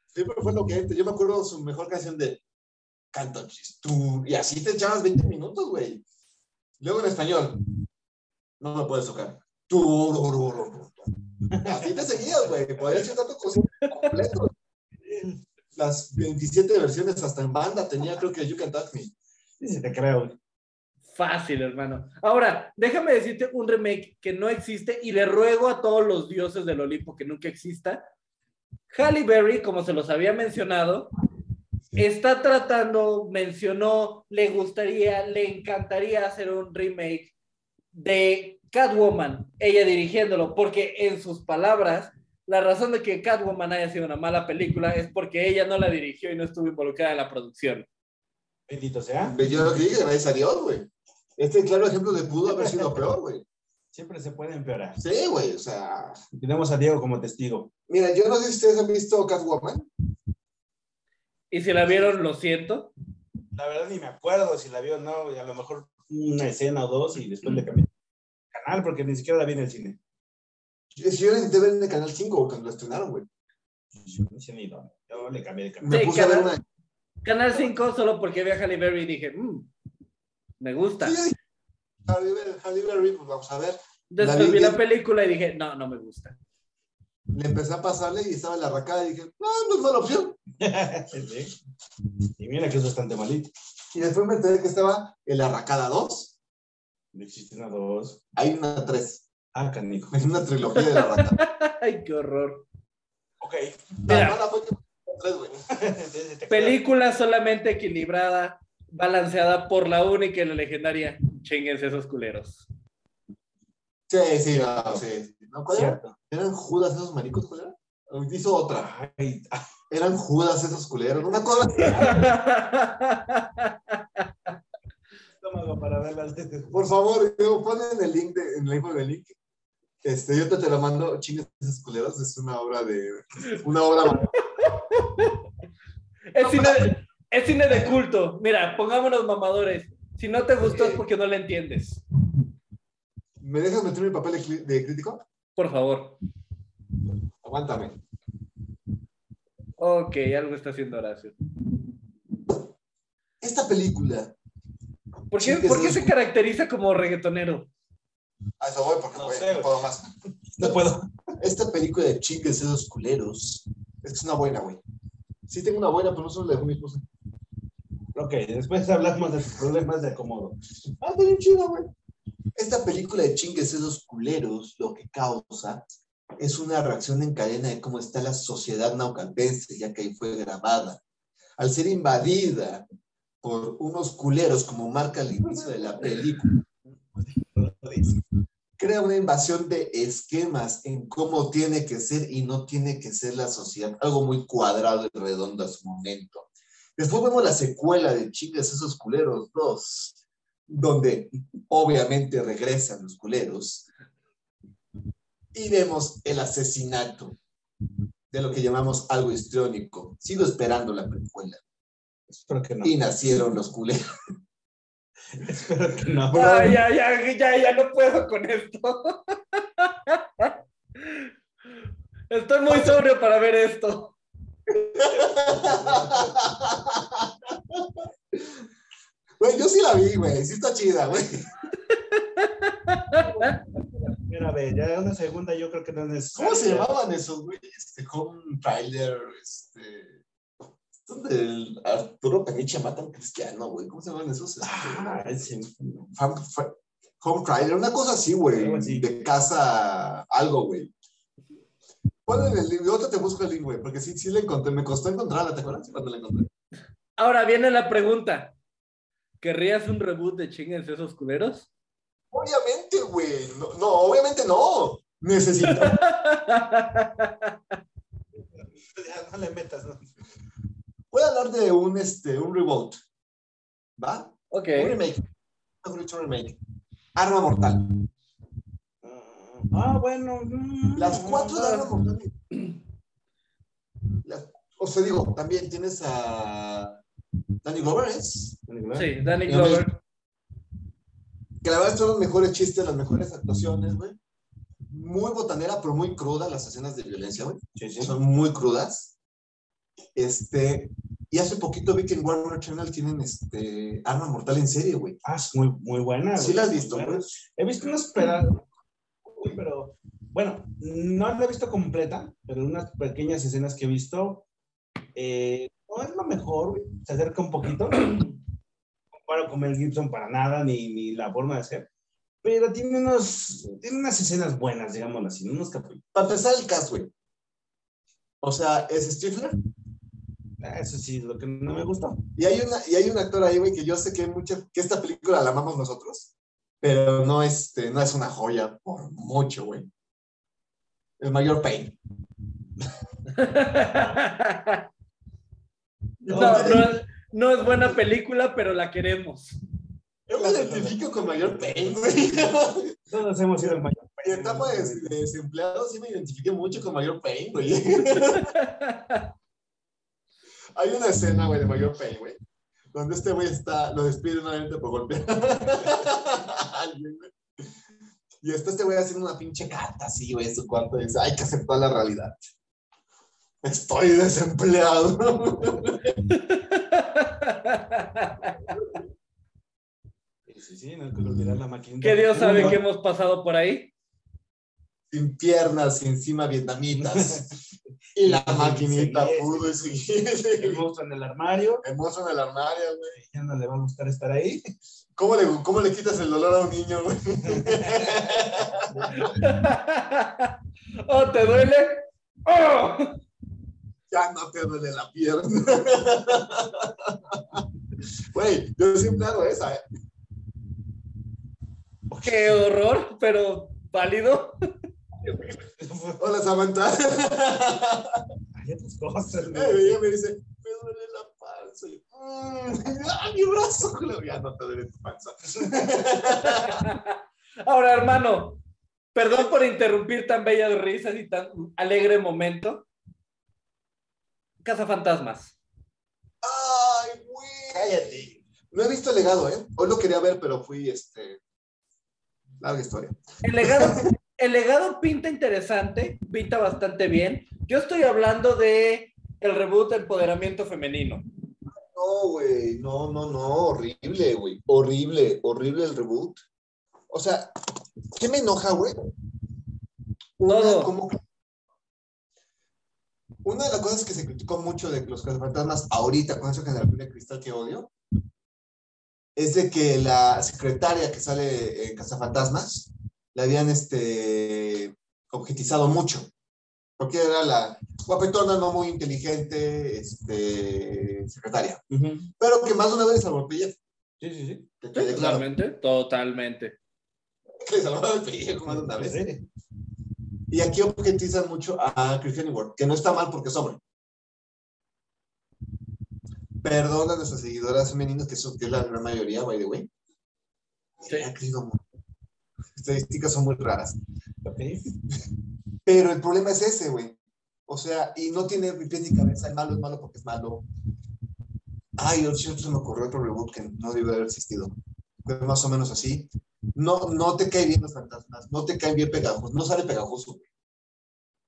Siempre fue lo que. Yo me acuerdo de su mejor canción de Canto tú Y así te echabas 20 minutos, güey. Luego en español. No me puedes tocar. Tú. Así te seguías, güey. Podías ir dando cosas completos. Las 27 versiones hasta en banda tenía, creo que You Can Touch Me. Sí, te creo. Fácil, hermano. Ahora, déjame decirte un remake que no existe y le ruego a todos los dioses del Olimpo que nunca exista, Halle Berry, como se los había mencionado, está tratando, mencionó, le gustaría, le encantaría hacer un remake de Catwoman, ella dirigiéndolo, porque en sus palabras, la razón de que Catwoman haya sido una mala película es porque ella no la dirigió y no estuvo involucrada en la producción. Bendito sea. Yo lo que dije, gracias a Dios, güey. Este claro ejemplo de pudo haber sido peor, güey. Siempre se puede empeorar. Sí, güey, o sea. Tenemos a Diego como testigo. Mira, yo no sé si ustedes han visto Catwoman. Y si la vieron, lo siento. La verdad ni me acuerdo si la vio o no, y a lo mejor una escena o dos y después le cambié de canal porque ni siquiera la vi en el cine. Yo, yo la intenté ver en el canal 5 cuando la estrenaron, güey. Yo no sé ni dónde. Yo le cambié de canal. Me Sí, puse a ver canal- una. Canal 5 solo porque vi a Halle Berry y dije, "Mm, me gusta. Sí, Halle Berry, Halle Berry, pues vamos a ver. Después la vi la bien. película y dije, no, no me gusta. Le empecé a pasarle y estaba en la racada y dije, no, no es mala opción. Sí. Y mira que es bastante malito. Y después me enteré que estaba en la racada 2. No existe una dos. Hay una 3. Ah, canijo. Es una trilogía de la racada. Ay, qué horror. Ok. La Mira. mala fue que la 3, güey. Película solamente equilibrada, balanceada por la única y la legendaria. Chinguense esos culeros. Sí, sí, no, sí. ¿No, ¿Cuál era? ¿Eran Judas esos maricos? ¿Cuál era? Hizo otra. Ay, Eran Judas esos culeros. Una cosa. estómago para verlas. Por favor, ponen el link de, en la info del link. Este, yo te, te lo mando, chingues esos culeros. Es una obra de. Una obra. es, cine, es cine de culto. Mira, pongámonos mamadores. Si no te gustó es porque no le entiendes. ¿Me dejas meter mi papel de, de crítico? Por favor. Aguántame. Ok, algo está haciendo Horacio. Esta película. ¿Por qué, por qué se caracteriza como reggaetonero? A eso voy porque No sé, no puedo más. No puedo. Esta película de chingues esos culeros. Es que es una buena, güey. Sí tengo una buena, pero no solo la dejó mi esposa. Ok, después hablamos de tus problemas de acomodo. Ah, bien chida, güey. Esta película de chingues esos culeros, lo que causa es una reacción en cadena de cómo está la sociedad naucalpense, ya que ahí fue grabada. Al ser invadida por unos culeros, como marca el inicio de la película, crea una invasión de esquemas en cómo tiene que ser y no tiene que ser la sociedad, algo muy cuadrado y redondo a su momento. Después vemos la secuela de Chingas esos culeros 2, donde obviamente regresan los culeros y vemos el asesinato de lo que llamamos algo histriónico. Sigo esperando la precuela. Espero que no. Y nacieron los culeros. Espero que no. Ay, ya, ya, ya, ya no puedo con esto. Estoy muy sobrio para ver esto. Güey, yo sí la vi, güey. Sí está chida, güey. Primera vez, ya una segunda yo creo que no es necesario. ¿Cómo se llamaban esos, güey? Este, Home Trailer, este... Donde Arturo Peniche mata a un cristiano, güey. ¿Cómo se llaman esos? Este, Ah, ese. Fam- fa- Home Trailer, una cosa así, güey. De casa, algo, güey. Ponle el link, yo te busco el link, güey, porque sí, sí la encontré. Me costó encontrarla, ¿te acuerdas? Cuando la encontré. Ahora viene la pregunta. ¿Querrías un reboot de Chinguense esos culeros? Obviamente, güey. No, no, obviamente no. Necesito. Ya, no le metas, ¿no? Voy a hablar de un, este, un reboot. ¿Va? Ok. Un remake. Mejor dicho, un remake. Arma Mortal. Ah, bueno. mm, Las cuatro de Arma Mortal. Las- o sea, digo, también tienes a Danny Glover, ¿es? Sí, Danny Y Glover. Que la verdad son los mejores chistes, las mejores actuaciones, güey. Muy botanera, pero muy cruda las escenas de violencia, güey. Sí, sí. Son muy crudas. Este, y hace poquito vi que en Warner Channel tienen este Arma Mortal en serie, güey. Ah, es muy, muy buena. ¿Sí güey. la has visto, güey? He visto unas pedazos, pero bueno, no la he visto completa, pero unas pequeñas escenas que he visto, eh, no es lo mejor, güey. se acerca un poquito. No comparo con Mel Gibson para nada, ni, ni la forma de hacer, pero tiene, unos, tiene unas escenas buenas, digámoslo así, unos capítulos. Para empezar el cast, güey. O sea, es Stifler. Eso sí, lo que no me gustó. Y hay, una, y hay un actor ahí, güey, que yo sé que, hay mucha, que esta película la amamos nosotros, pero no, este, no es una joya por mucho, güey. El mayor Payne. no, no, no es buena película, pero la queremos. Yo me identifico con mayor Payne, güey. Todos hemos sido el mayor. En etapa de, de desempleado sí me identifiqué mucho con mayor Payne, güey. Hay una escena, güey, de mayor Payne, güey, donde este güey está, lo despide nuevamente por golpear a alguien, güey. Y está este güey haciendo una pinche carta así, güey, en su cuarto, y dice, hay que aceptar la realidad. Estoy desempleado. Sí, sí, no que olvidar la máquina. que Dios sabe que hemos pasado por ahí. Sin piernas y encima vietnamitas. Y la maquinita pudo seguir. El monstruo en el armario. Hermoso en el armario, güey. Ya no le va a gustar estar ahí. ¿Cómo le, ¿Cómo le quitas el dolor a un niño, güey? ¿Oh, te duele? ¡Oh! Ya no te duele la pierna. Güey, yo siempre hago esa, ¿eh? ¡Qué horror! Pero válido. Hola, Samantha. Hay otras cosas. ¿no? Eh, ella me dice, me duele la panza. Y, "Mm, ¡Ah, mi brazo! Ya no te duele tu panza. Ahora, hermano, perdón por interrumpir tan bellas risas y tan alegre momento. Cazafantasmas. ¡Ay, güey! Cállate. No he visto el legado, ¿eh? Hoy lo quería ver, pero fui, este... Larga historia. El legado, el legado pinta interesante, pinta bastante bien. Yo estoy hablando de el reboot de Empoderamiento Femenino. No, güey, no, no, no, horrible, güey. Horrible, horrible el reboot. O sea, ¿qué me enoja, güey? Una, Todo. como Una de las cosas que se criticó mucho de los cazafantasmas ahorita, con esa generación de cristal que odio, es de que la secretaria que sale en Cazafantasmas la habían este, objetizado mucho. Porque era la guapetona, no muy inteligente, este, secretaria. Pero que más de una vez salvó el pellejo. Sí, sí, sí. Claro. Totalmente, totalmente. Que le salvó el pellejo más de una vez. Y aquí objetizan mucho a Christian Ward, que no está mal porque es hombre. Perdona a nuestras seguidoras femeninas, que, son, que es la gran mayoría, by the way. Sí. Ha crecido mucho. Estadísticas son muy raras. Ok. Pero el problema es ese, güey. O sea, y no tiene ni pies ni cabeza. El malo es malo porque es malo. Ay, el cierto se me ocurrió otro reboot que no debe haber existido. Fue más o menos así. No, no te caen bien los fantasmas, no te caen bien pegajosos, no sale pegajoso. güey.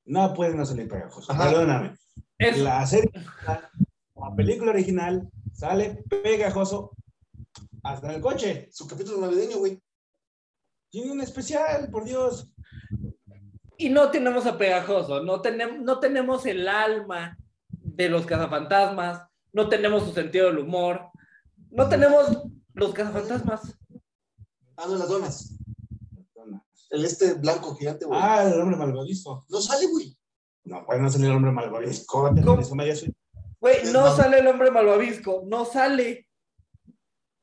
No puede no salir pegajoso. Ajá. Perdóname. Es, La serie, la, la película original sale pegajoso hasta en el coche. Su capítulo navideño, güey. Tiene un especial, por Dios. y no tenemos a Pegajoso, no, tenemos no tenemos el alma de los cazafantasmas, no tenemos su sentido del humor, no tenemos los cazafantasmas. Ah, no, las donas. El este blanco gigante, güey. Ah, el hombre malvavisco. No sale, güey. No, puede no salir el hombre malvavisco. Güey, no sale el hombre malvavisco, no sale.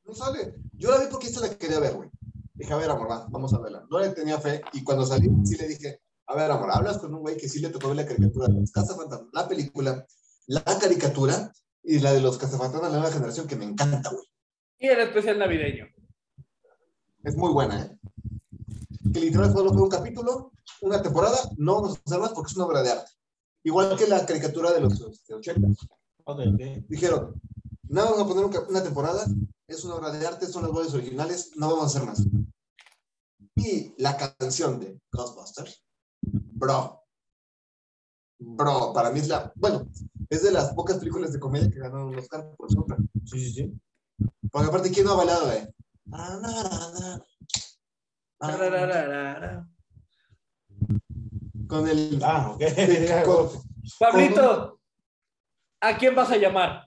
No sale. Yo la vi porque esta la quería ver, güey. Dije, a ver, amor, va, vamos a verla. No le tenía fe y cuando salí, sí le dije, a ver, amor, hablas con un güey que sí le tocó ver la caricatura de los cazafantasmas, la película, la caricatura y la de los cazafantasmas de la nueva generación que me encanta, güey. Y el especial navideño. Es muy buena, ¿eh? Que literal solo fue un capítulo, una temporada, no vamos a hacer más porque es una obra de arte. Igual que la caricatura de los este, 80. Ok, ok. Dijeron, no vamos a poner una temporada, es una obra de arte, son las voces originales, no vamos a hacer más. Y la canción de Ghostbusters, bro, bro, para mí es la, bueno, es de las pocas películas de comedia que ganaron un Oscar por sombra. Sí, sí, sí. Porque aparte, ¿quién no ha bailado, eh? Con el... Ah, ok. con- Pablito, ¿a quién vas a llamar?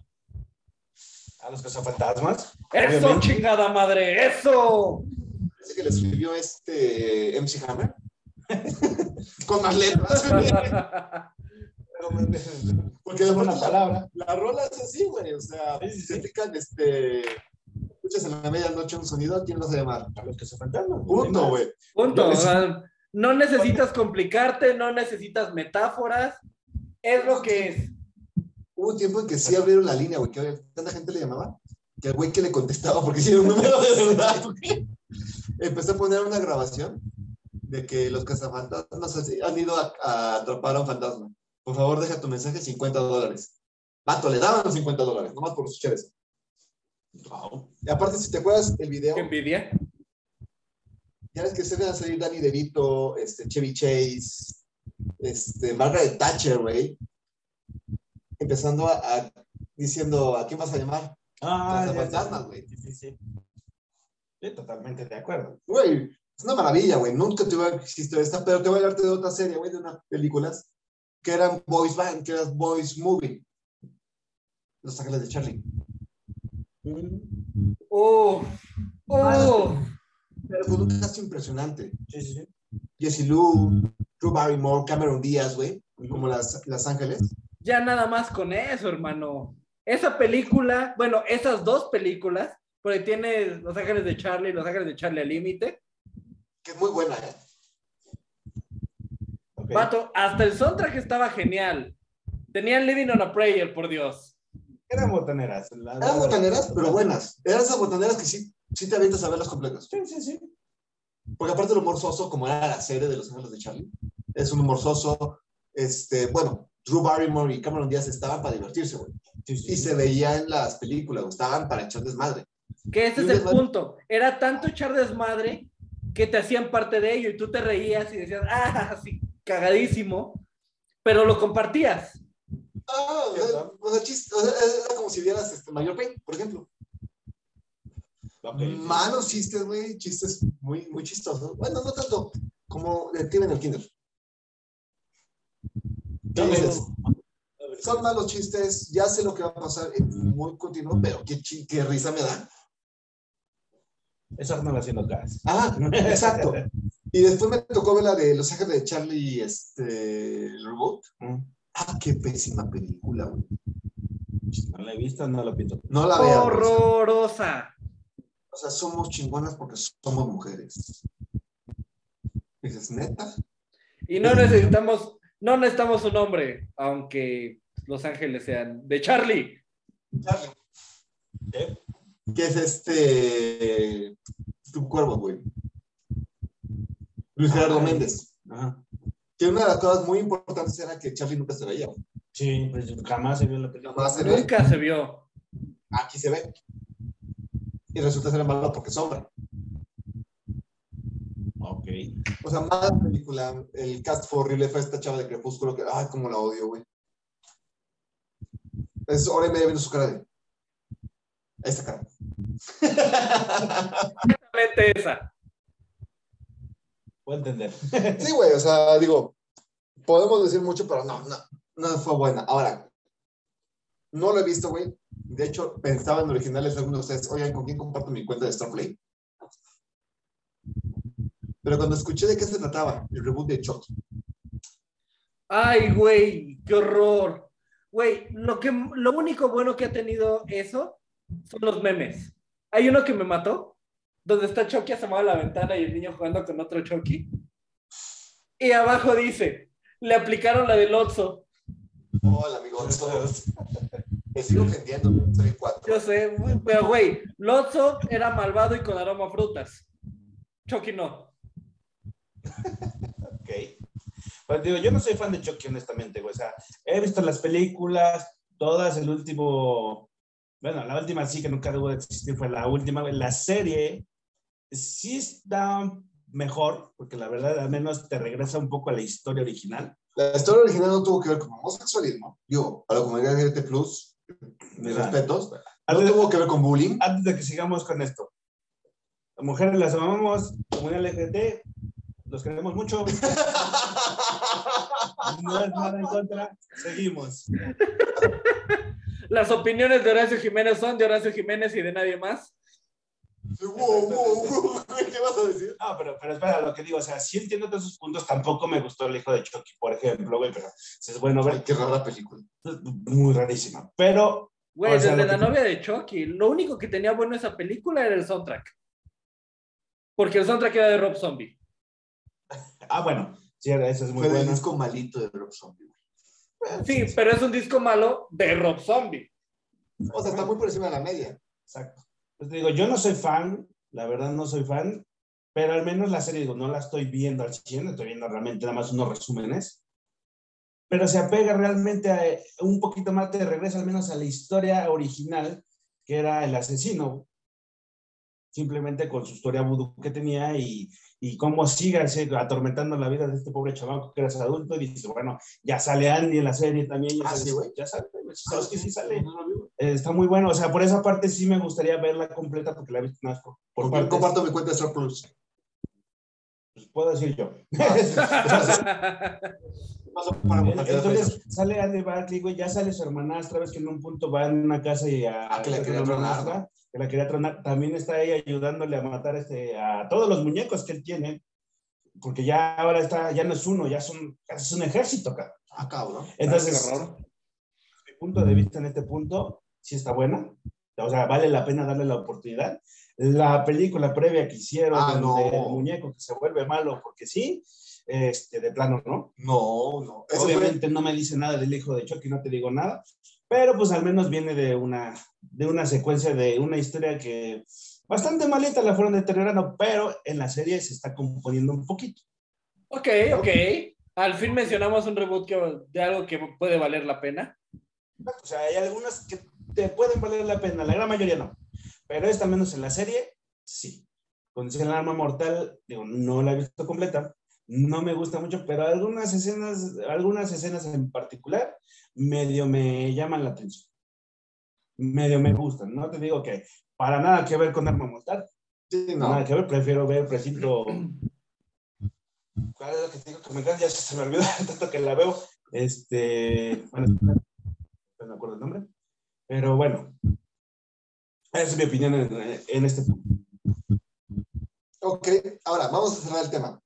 A los cazafantasmas. Eso, Obviamente. chingada madre, eso. Ese que le escribió este MC Hammer. Con más letras. Porque de Es una pronto la, palabra. la rola es así, güey. O sea, Sí, sí, si sí. te can- este, escuchas en la medianoche un sonido, ¿a quién a llamar? A los que se fantasman. Punto, güey. Punto. Yo o les- sea, no necesitas complicarte, no necesitas metáforas. Es lo que es. Hubo un tiempo en que sí abrieron la línea, güey, que tanta gente le llamaba, que el güey que le contestaba, porque sí era un número de verdad, güey. Empecé a poner una grabación de que los cazafantasmas han ido a, a atrapar a un fantasma. Por favor, deja tu mensaje, 50 dólares. Vato, le daban los 50 dólares, nomás por escuchar eso. Y aparte, si te acuerdas el video, Qué envidia. ya ves que se van a salir Danny DeVito, este, Chevy Chase, este, Margaret Thatcher, güey. Empezando a, a- diciendo, ¿a quién vas a llamar? Ah, fantasmas, güey. Sí, sí, sí. Sí, totalmente de acuerdo. Güey, es una maravilla, güey. Nunca te hubiera existido esta, pero te voy a hablarte de otra serie, güey, de unas películas que eran Boys Band, que eran Boys Movie. Los Ángeles de Charlie. Oh, oh. Pero con un cast impresionante. Sí, sí, sí. Jessie Lou, Drew Barrymore, Cameron Díaz, güey, como las, las Ángeles. Ya nada más con eso, hermano. Esa película, bueno, esas dos películas, porque tiene Los Ángeles de Charlie y Los Ángeles de Charlie al límite. Que es muy buena, ¿eh? Hasta el soundtrack estaba genial. Tenían Living on a Prayer, por Dios. Eran botaneras. la- Eran botaneras, pero buenas. Eran esas botaneras que sí, sí te avientas a verlas completas. Sí, sí, sí. Porque aparte el humor soso, como era la serie de Los Ángeles de Charlie, es un humor soso. Este, bueno, Drew Barrymore y Cameron Díaz estaban para divertirse, güey. sí, sí, Y se veía en las películas, güey, estaban para echar desmadre. Que ese Y es el desmadre. punto. Era tanto echar desmadre que te hacían parte de ello y tú te reías y decías, ah, sí, cagadísimo, pero lo compartías. Ah, o sea, o sea, chis- o sea, era como si vieras este, Mayor Pain, por ejemplo. Malos chistes, güey, chistes muy, muy chistosos. Bueno, no tanto como de Tim en el Kinder. ¿Qué Ok. dices? Son malos chistes, ya sé lo que va a pasar, es muy continuo, pero qué, qué risa me da. Eso Arnold haciendo gas. Ah, exacto. Y después me tocó ver la de Los Ángeles de Charlie, este, el reboot. Mm. Ah, qué pésima película, güey. No la he visto, no lo pinto. No la güey. Horrorosa. O sea, somos chingonas porque somos mujeres. Dices, neta. Y no necesitamos, no necesitamos un nombre, aunque Los Ángeles sean de Charlie. Charlie. ¿Eh? Que es este. Tu cuervo, güey. Luis Gerardo Ah, Méndez. Ajá. Que una de las cosas muy importantes era que Charlie nunca se veía. güey. Sí, pues jamás se vio la película. Jamás se ve. Nunca se vio. Aquí se ve. Y resulta ser malo porque sobra. Ok. O sea, mala película. El cast fue horrible. Fue esta chava de Crepúsculo que, ay, cómo la odio, güey. Es hora y media viendo su cara de. Esta cara. Exactamente esa. Puedo entender. Sí, güey, o sea, digo, podemos decir mucho, pero no, no, no fue buena. Ahora, no lo he visto, güey. De hecho, pensaba en originales algunos de ustedes, oigan, ¿con quién comparto mi cuenta de Starplay? Pero cuando escuché de qué se trataba, el reboot de Chucky, Ay, güey, qué horror. Güey, lo, que, lo único bueno que ha tenido eso son los memes. Hay uno que me mató, donde está Chucky asomado a la ventana y el niño jugando con otro Chucky. Y abajo dice, le aplicaron la del Otso. hola, amigo. Me sigo ofendiendo, soy cuatro. Yo sé, pero güey, Lotso era malvado y con aroma a frutas. Chucky no. Ok. Pues digo, yo no soy fan de Chucky, honestamente, güey. O sea, he visto las películas, todas, el último. Bueno, la última sí que nunca debo de existir fue la última, güey. La serie sí está mejor, porque la verdad al menos te regresa un poco a la historia original. La historia original no tuvo que ver con homosexualismo. Digo, a la comunidad LGBT+, mis Ajá. respetos, no Antes, tuvo que ver con bullying. antes de que sigamos con esto. Mujeres las amamos, comunidad LGBT, los queremos mucho. No es nada en contra. Seguimos. Las opiniones de Horacio Jiménez son de Horacio Jiménez y de nadie más. Wow, wow, wow. ¿Qué vas a decir? No, pero, pero espera, lo que digo, o sea, sí entiendo todos esos puntos. Tampoco me gustó el hijo de Chucky, por ejemplo, güey, pero es bueno Ay, ver. qué rara película. Muy rarísima. Pero, Güey, O sea, desde la que- novia de Chucky. Lo único que tenía bueno esa película era el soundtrack. Porque el soundtrack era de Rob Zombie. ah, bueno, sí, eso es muy Fue el disco malito de Rob Zombie. Sí, pero es un disco malo de Rob Zombie. O sea, está muy por encima de la media. Exacto. Pues te digo, yo no soy fan, la verdad no soy fan, pero al menos la serie, digo, no la estoy viendo al 100, estoy viendo realmente nada más unos resúmenes, pero se apega realmente a eh, un poquito más, te regresa al menos a la historia original, que era el asesino, simplemente con su historia vudú que tenía y, y cómo sigue así, atormentando la vida de este pobre chamaco que era adulto y dices, bueno, ya sale Andy en la serie también, ya Ah, sale, sí, güey. ya sale, sabes que sí sale. Eh, Está muy bueno, o sea, por esa parte sí me gustaría verla completa porque la he visto más por, por partes. Comparto mi cuenta de Star Plus. Pues, puedo decir yo. De Facebook. Entonces sale Andy Barkley, güey, ya sale su hermanastra, ves que en un punto va en una casa y a, Ah, que a quería tronar, que la quería tronar. También está ella ayudándole a matar este, a todos los muñecos que él tiene, porque ya ahora está, ya no es uno, ya son, es un ejército, cabrón. Ah, cabrón. Entonces, horror. mi punto de vista en este punto sí está buena. O sea, vale la pena darle la oportunidad. La película previa que hicieron Ah, no. el muñeco que se vuelve malo porque sí, este, de plano, ¿no? No, no. Eso fue- Obviamente no me dice nada del hijo de Chucky, no te digo nada, pero pues al menos viene de una, de una secuencia de una historia que bastante malita la fueron deteriorando, pero en la serie se está componiendo un poquito. Ok, ok. Al fin mencionamos un reboot que- de algo que puede valer la pena. O sea, hay algunas que te pueden valer la pena, la gran mayoría no. Pero esta, menos en la serie, sí. Condición el arma mortal, digo, no la he visto completa, no me gusta mucho, pero algunas escenas, algunas escenas en particular, medio me llaman la atención. Medio me gustan. No te digo que para nada que ver con arma mortal, Sí, no. nada que ver, prefiero ver precinto. ¿Cuál es lo que te digo que me encanta? Ya se me olvidó tanto que la veo. Este, bueno, no me acuerdo el nombre. Pero bueno, esa es mi opinión en, en este punto. Ok, ahora vamos a cerrar el tema.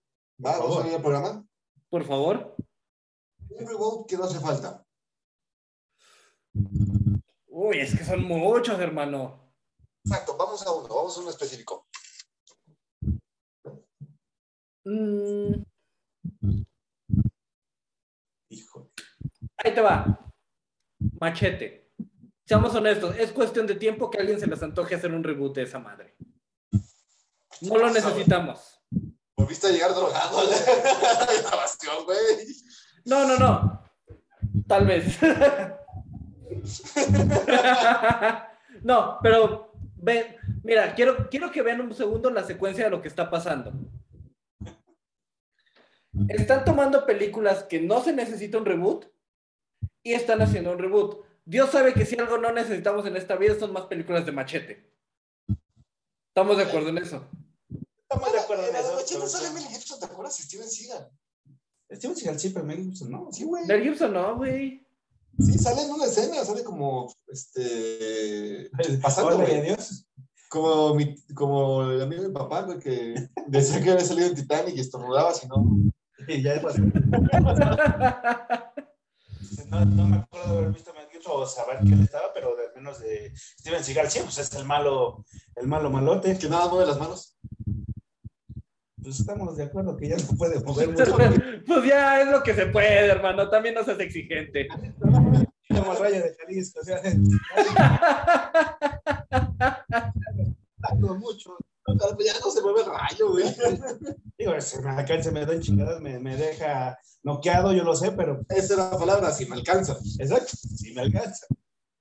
¿Va? Por Vamos a ver el programa. Por favor. Un reboot que no hace falta. Uy, es que son muchos, hermano. Exacto, vamos a uno, vamos a uno específico. Mm, Híjole. ahí te va. Machete. Seamos honestos, es cuestión de tiempo que a alguien se les antoje hacer un reboot de esa madre. No lo necesitamos. Volviste a llegar drogado la grabación, güey. No, no, no. Tal vez. no, pero ve, mira, quiero, quiero que vean un segundo la secuencia de lo que está pasando. Están tomando películas que no se necesita un reboot y están haciendo un reboot. Dios sabe que si algo no necesitamos en esta vida son más películas de machete. Estamos de acuerdo en eso. Estamos de acuerdo en En no pero- sale Mel Gibson, ¿te acuerdas? Steven Seagal. Steven Seagal sí, pero Mel Gibson no. Sí, güey. Mel Gibson no, güey. Sí, sale en una escena, sale como, este, pasando, güey. adiós. Como, mi, como el amigo de mi papá, güey, que decía que había salido en Titanic y estornudaba, si no. Y ya pasó. No, no me acuerdo de haber visto a Mel Gibson o saber que él estaba, pero de menos de Steven Seagal, sí, pues es el malo, el malo malote. Que nada mueve las manos. Pues estamos de acuerdo que ya no puede mover mucho. Pues ya es lo que se puede, hermano. También no seas exigente. Como raya de Jalisco, o sea, mucho. Ya no se mueve el rayo, güey. digo, se me alcanza, me da en chingadas, me, me deja noqueado, yo lo sé, pero Esa era la palabra, si me alcanza. exacto, sí me alcanza.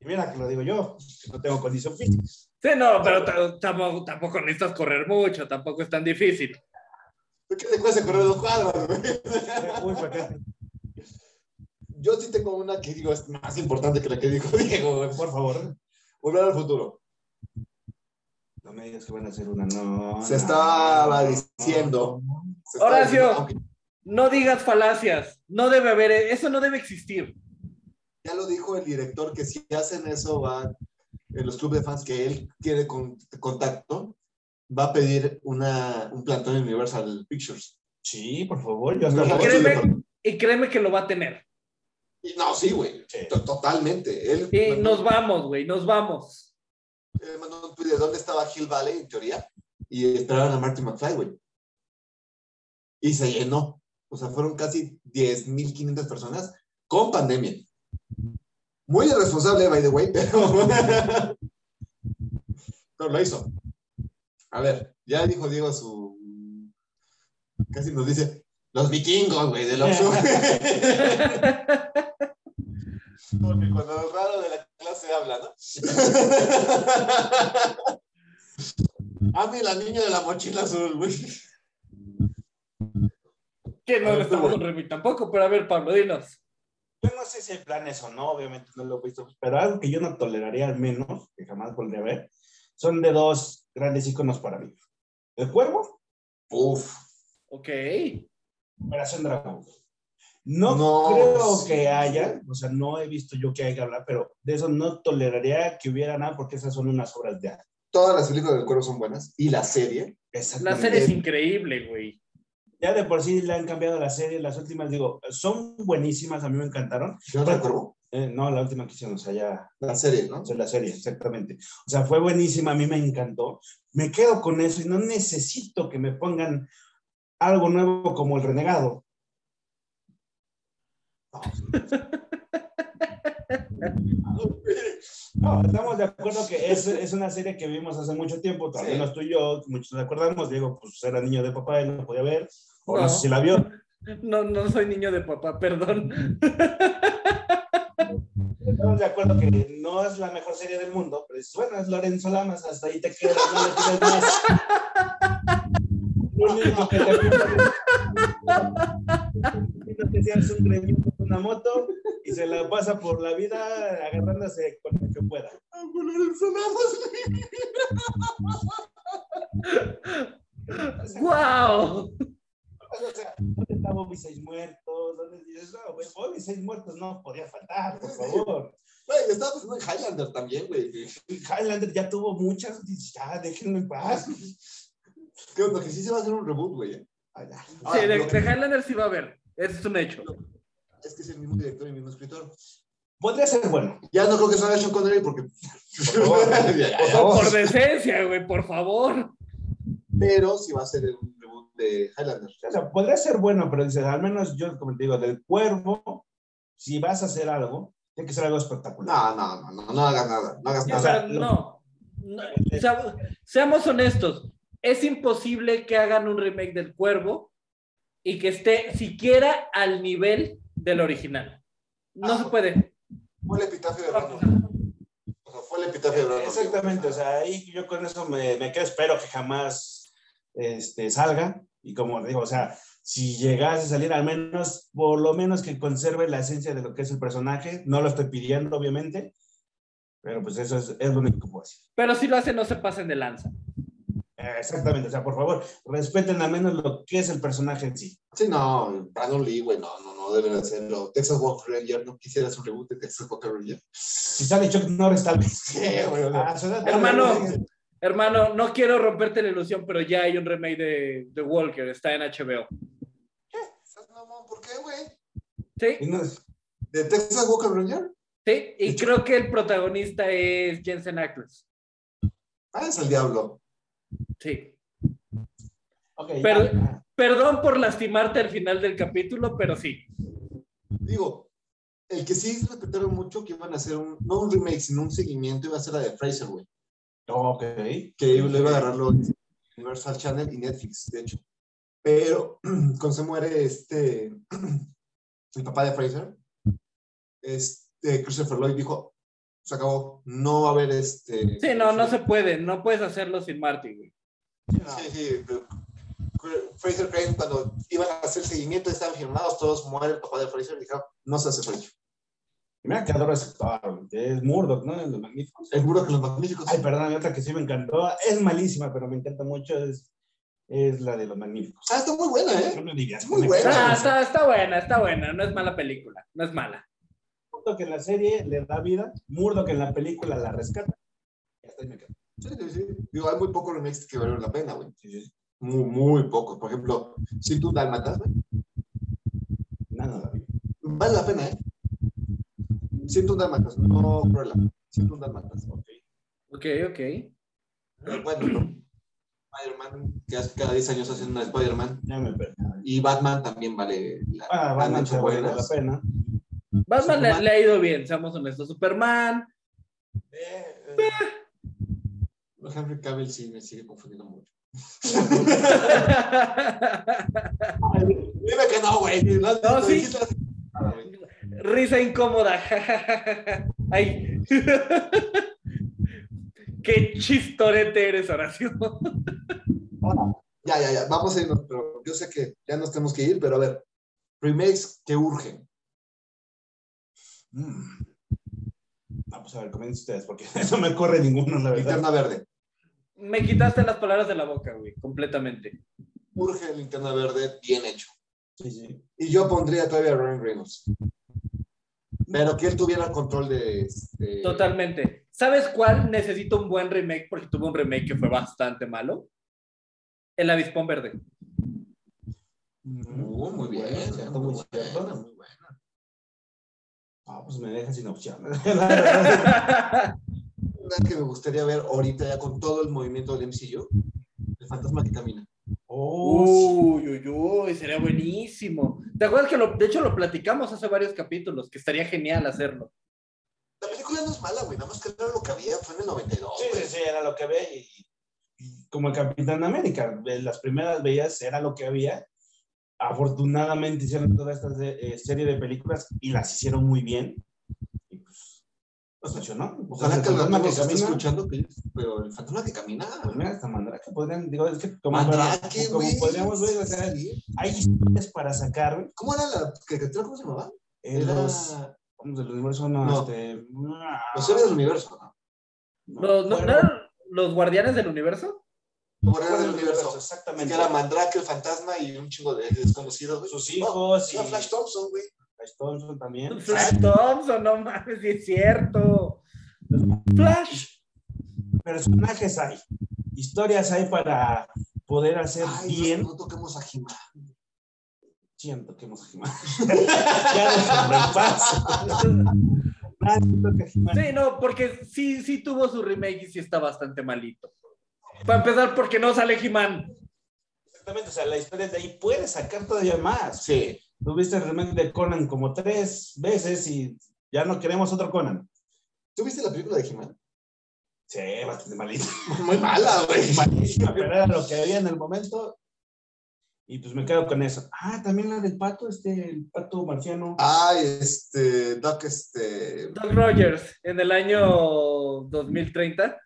Y mira que lo digo yo, que no tengo condición física. Sí, no, pero tampoco, tampoco necesitas correr mucho, tampoco es tan difícil. ¿Qué te cuesta correr dos cuadras, güey? Uy, ¿para qué? Yo sí tengo una que digo es más importante que la que dijo Diego, güey. Por favor, Volver al futuro. no me digas que van a hacer una, no. Se no, estaba no, diciendo. Se Horacio. diciendo, No digas falacias. No debe haber, eso no debe existir. Ya lo dijo el director que si hacen eso van en los clubes de fans que él tiene con- contacto, va a pedir una, un plantón en Universal Pictures. Sí, por favor. Yo Y créeme, y créeme que lo va a tener. Y no, sí, güey. Sí. To- Totalmente. Él Y mandó- nos vamos, güey, nos vamos. él mandó un tweet de dónde estaba Hill Valley, en teoría, y esperaban a Marty McFly, güey. Y se llenó. O sea, fueron casi 10.500 personas con pandemia. Muy irresponsable, by the way, pero... pero lo hizo. A ver, ya dijo Diego su... Casi nos dice, los vikingos, güey, del Oxxo. Porque cuando el raro de la clase habla, ¿no? A mí la niña de la mochila azul, güey. Que no lo estamos Remy tampoco, pero a ver, Pablo, dinos. Yo no sé si hay planes o no, obviamente no lo he visto, pero algo que yo no toleraría al menos, que jamás volveré a ver, son de dos grandes iconos para mí. El Cuervo, Uf. Ok. Operación Dragón. No, No, creo sí. que haya, o sea, no he visto yo que haya que hablar, pero de eso no toleraría que hubiera nada porque esas son unas obras de arte. Todas las películas del cuervo son buenas. Y la serie. La serie es increíble, güey. Ya de por sí le han cambiado la serie, las últimas, digo, son buenísimas, a mí me encantaron. ¿Qué otra cuervo? Eh, no, la última que hicieron, o sea, ya La serie, ¿no? O sea, la serie, exactamente. O sea, fue buenísima, a mí me encantó. Me quedo con eso y no necesito que me pongan algo nuevo como el renegado. No, estamos de acuerdo que es, es una serie que vimos hace mucho tiempo, al Sí. menos tú y yo, muchos nos acordamos, Diego, pues era niño de papá y no podía ver, o no, No. sé si la vio. No, no soy niño de papá, perdón. Estamos de acuerdo que no es la mejor serie del mundo, pero es bueno, es Lorenzo Lamas, hasta ahí te quedas, no le tienes más. Lo único que te pido es que seas un greñudo con una moto y se la pasa por la vida agarrándose con lo que pueda. ¡Wow! O sea, ¿dónde está Bobby Seis Muertos? ¿Dónde dices, no, güey, Bobby Seis Muertos no podía faltar, por favor. Güey, estaba pensando en Highlander también, güey. Highlander ya tuvo muchas, ya, déjenme en paz. Que lo que sí se va a hacer un reboot, güey. ¿eh? Ahora, Sí, de, que- de Highlander sí va a haber. Eso es un hecho. Es que es el mismo director y el mismo escritor. Podría ser bueno. Ya no creo que salga Sean Connery porque. favor. Ya, ya, Por favor. Por decencia, güey, por favor. Pero sí va a ser un de Highlander. O sea, podría ser bueno, pero dices, al menos yo, como te digo, del cuervo, si vas a hacer algo, tiene que ser algo espectacular. No, no, no, no, no hagas nada. No hagas O nada. sea, no. No, o sea, seamos honestos. Es imposible que hagan un remake del Cuervo y que esté siquiera al nivel del original. No Ah, se puede. Fue el epitafio de Brandon. O sea, fue el epitafio de Brandon. Exactamente, o sea, ahí yo con eso me, me quedo, espero que jamás este, salga. Y como digo, o sea, si llegase a salir, al menos, por lo menos que conserve la esencia de lo que es el personaje. No lo estoy pidiendo, obviamente, pero pues eso es, es lo único que puedo decir. Pero si lo hacen, no se pasen de lanza. Exactamente, o sea, por favor, respeten al menos lo que es el personaje en sí. Sí, no, Brandon Lee, güey, no, no, no deben hacerlo. Texas Walker Ranger, no quisieras un reboot de Texas Walker Ranger. Si sale Chuck Norris, tal vez. Sí, güey, o sea, Ah, Hermano, hermano, no quiero romperte la ilusión, pero ya hay un remake de, de Walker, está en HBO. ¿Estás mamón? ¿Por qué, güey? ¿Sí? Y no es- ¿De Texas Walker Ranger? Sí, y creo que el protagonista es Jensen Ackles. Ah, es el diablo. Sí. Ok, Pero- ya. Perdón por lastimarte al final del capítulo, pero sí. Digo, el que sí respetaron mucho que iban a hacer un, no un remake, sino un seguimiento, iba a ser la de Fraser, güey. Ok. Que lo iba a agarrar los Universal Channel y Netflix, de hecho. Pero cuando se muere este, el papá de Fraser, este, Christopher Lloyd dijo, se acabó, no va a haber este... Sí, no, no se puede, no puedes hacerlo sin Marty, güey. Sí, sí. pero Fraser Crane, cuando iban a hacer seguimiento, estaban firmados, todos muere el papá de Fraser y dijeron, no se hace Fraser. Mira que adoro ese actor, es Murdoch, ¿no? En Los Magníficos. El que los magníficos. Ay, perdón, hay otra que sí me encantó. Es malísima, pero me encanta mucho. Es, es la de Los Magníficos. Ah, está muy buena, No ¿eh? me digas. Muy buena. Ah, está, está buena, está buena, no es mala película, no es mala. Murdoch en la serie le da vida, Murdoch en la película la rescata. Y hasta ahí me quedo. Sí, sí, sí. Digo, hay muy pocos remakes que valen la pena, güey. Muy, muy pocos. Por ejemplo, si tú Dalmatas, güey. Nada, la vi. Vale la pena, ¿eh? Siento un Dalmatas, no Cruella. Siento un Dalmatas, ok. Ok, ok. Pero bueno, no. Spider-Man, que hace cada 10 años hacen una Spider-Man. Ya me perdí. Y Batman también vale la, Ah, Batman se vale la pena. Batman le, le ha ido bien, seamos honestos. Superman. Eh, eh. Henry Cavill sí me sigue confundiendo mucho. Dime que no, güey. No, No, lo sí. Risa incómoda. Ay. Qué chistorete eres, Horacio. Ya, ya, ya. Vamos a irnos, pero yo sé que ya nos tenemos que ir, pero a ver. Remakes que urgen. Mm. Vamos a ver, comiencen ustedes, porque no me corre ninguno, la verdad. Linterna verde. Me quitaste las palabras de la boca, güey, completamente. Urge linterna verde bien hecho. Sí, sí. Y yo pondría todavía a Ryan Reynolds. Pero que él tuviera el control de. este, Totalmente. ¿Sabes cuál necesita un buen remake? Porque tuvo un remake que fue bastante malo. El avispón verde. Mm, Uh, muy bien, Bueno, cierto, muy muy cierto. buena, muy buena. Ah, pues me deja sin opción. Una que me gustaría ver ahorita ya con todo el movimiento del MCU. El fantasma que camina. Oh. Uy, uy, uy, sería buenísimo. ¿Te acuerdas que lo, de hecho lo platicamos hace varios capítulos, que estaría genial hacerlo? La película no es mala, güey. Nada más que era lo que había. Fue en el 92. Sí, güey. sí, sí, era lo que había. Y, y como el Capitán América, las primeras veías era lo que había. Afortunadamente hicieron toda esta eh, serie de películas y las hicieron muy bien. Pues, funcionó. Ojalá que el fantasma que esté camina, escuchando, que- pero el fantasma que camina. Pues mira, hasta Mandrake podrían, digo, es que como, Mandrake, como güey. podríamos ver, o sea, hay historias para sacar güey, ¿Cómo era la caricatura? ¿Cómo se llamaba? en Era los, vamos, del universo, no, No. este, Los héroes del universo. ¿no? ¿Los, no- no eran los guardianes del universo? Los héroes del universo. exactamente. Que era Mandrake, el fantasma y un chingo de desconocidos. sus No, hijos y Flash Thompson, güey. Flash Thompson también. Flash Thompson, no mames, sí es cierto. Flash. personajes hay, historias hay para poder hacer Ay, bien. no, no toquemos a He-Man. Siento que hemos Ya. Ah, que He-Man- Sí, no, porque sí, sí tuvo su remake y sí está bastante malito. Para empezar, porque no sale He-Man. Exactamente, o sea, la historia de ahí puede sacar todavía más. Sí. Tuviste el remake de Conan como tres veces y ya no queremos otro Conan. ¿Tú viste la película de He-Man? Sí, bastante malito. Muy mala, güey. Malísima, pero era lo que había en el momento. Y pues me quedo con eso. Ah, también la del pato, este, el pato marciano. Ay, este, Doc, este. Doug Rogers, en el año 2030.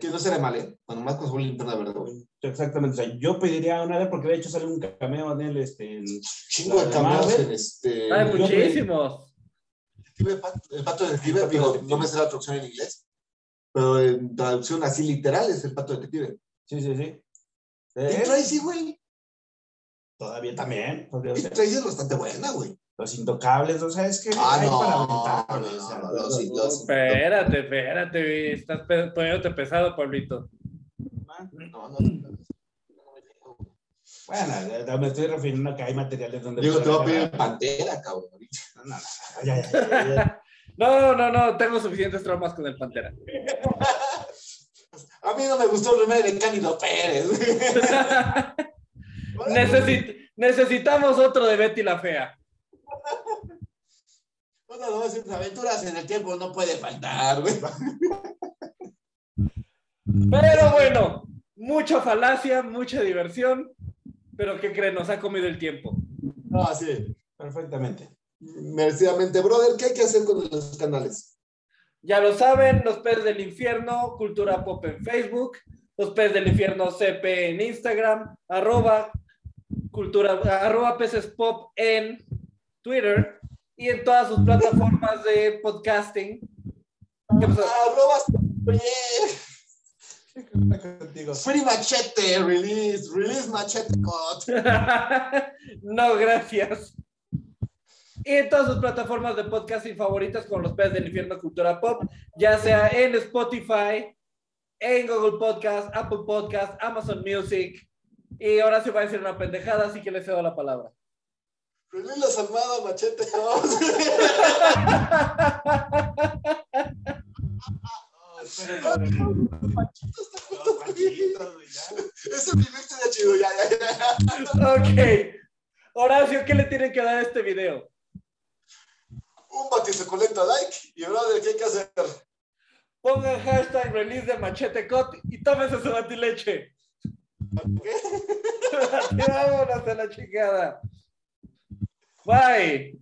Que no será mal, ¿eh? Cuando más con su linterna verde, güey. Exactamente, o sea, yo pediría una vez porque de hecho sale un cameo de él, este, en- Chingo de de cameos en este. Hay muchísimos. El pato detective, digo, no me sé la traducción en inglés, pero en traducción así literal es el pato detective. sí, sí, sí. Y Eh, Tracy, güey. todavía también, Y. Tracy es bastante buena, güey. Los intocables, o sea, es que Ah, hay no, para no, no, espérate, espérate, güey, estás poniéndote pesado, Pablito. No, no. Bueno, ya me estoy refiriendo a que hay materiales donde... Digo, te voy a pedir. Pantera, cabrón. No, no, no, ya, ya, ya, ya. No, no, no, tengo suficientes traumas con el Pantera. A mí no me gustó el remake de Cándido Pérez. Necesi- necesitamos otro de Betty la Fea. Una de las aventuras en el tiempo no puede faltar, güey. Pero bueno, mucha falacia, mucha diversión. Pero ¿qué creen? Nos ha comido el tiempo. No, sí. Perfectamente. Merecidamente, brother, ¿qué hay que hacer con los canales? Ya lo saben, los peces del infierno, Cultura Pop en Facebook, los peces del infierno CP en Instagram, arroba, cultura, arroba peces pop en Twitter y en todas sus plataformas de podcasting. ¿Qué pasó? Arrobas, oye, Contigo. Free Machete, release, release Machete Cut. no, gracias. y en todas sus plataformas de podcasting favoritas con los peces del infierno cultura pop, ya sea en Spotify, en Google Podcast, Apple Podcast, Amazon Music. Y ahora se va a decir una pendejada, así que le cedo la palabra. Relila Salmada, machete. Ese video está chido, ya, ya, ya. Ok. Horacio, ¿qué le tienen que dar a este video? Un bati se colecta like y brother, ¿qué hay que hacer? Pongan hashtag release de Machete Cot y tómense su batileche. Vámonos a la chingada. Bye.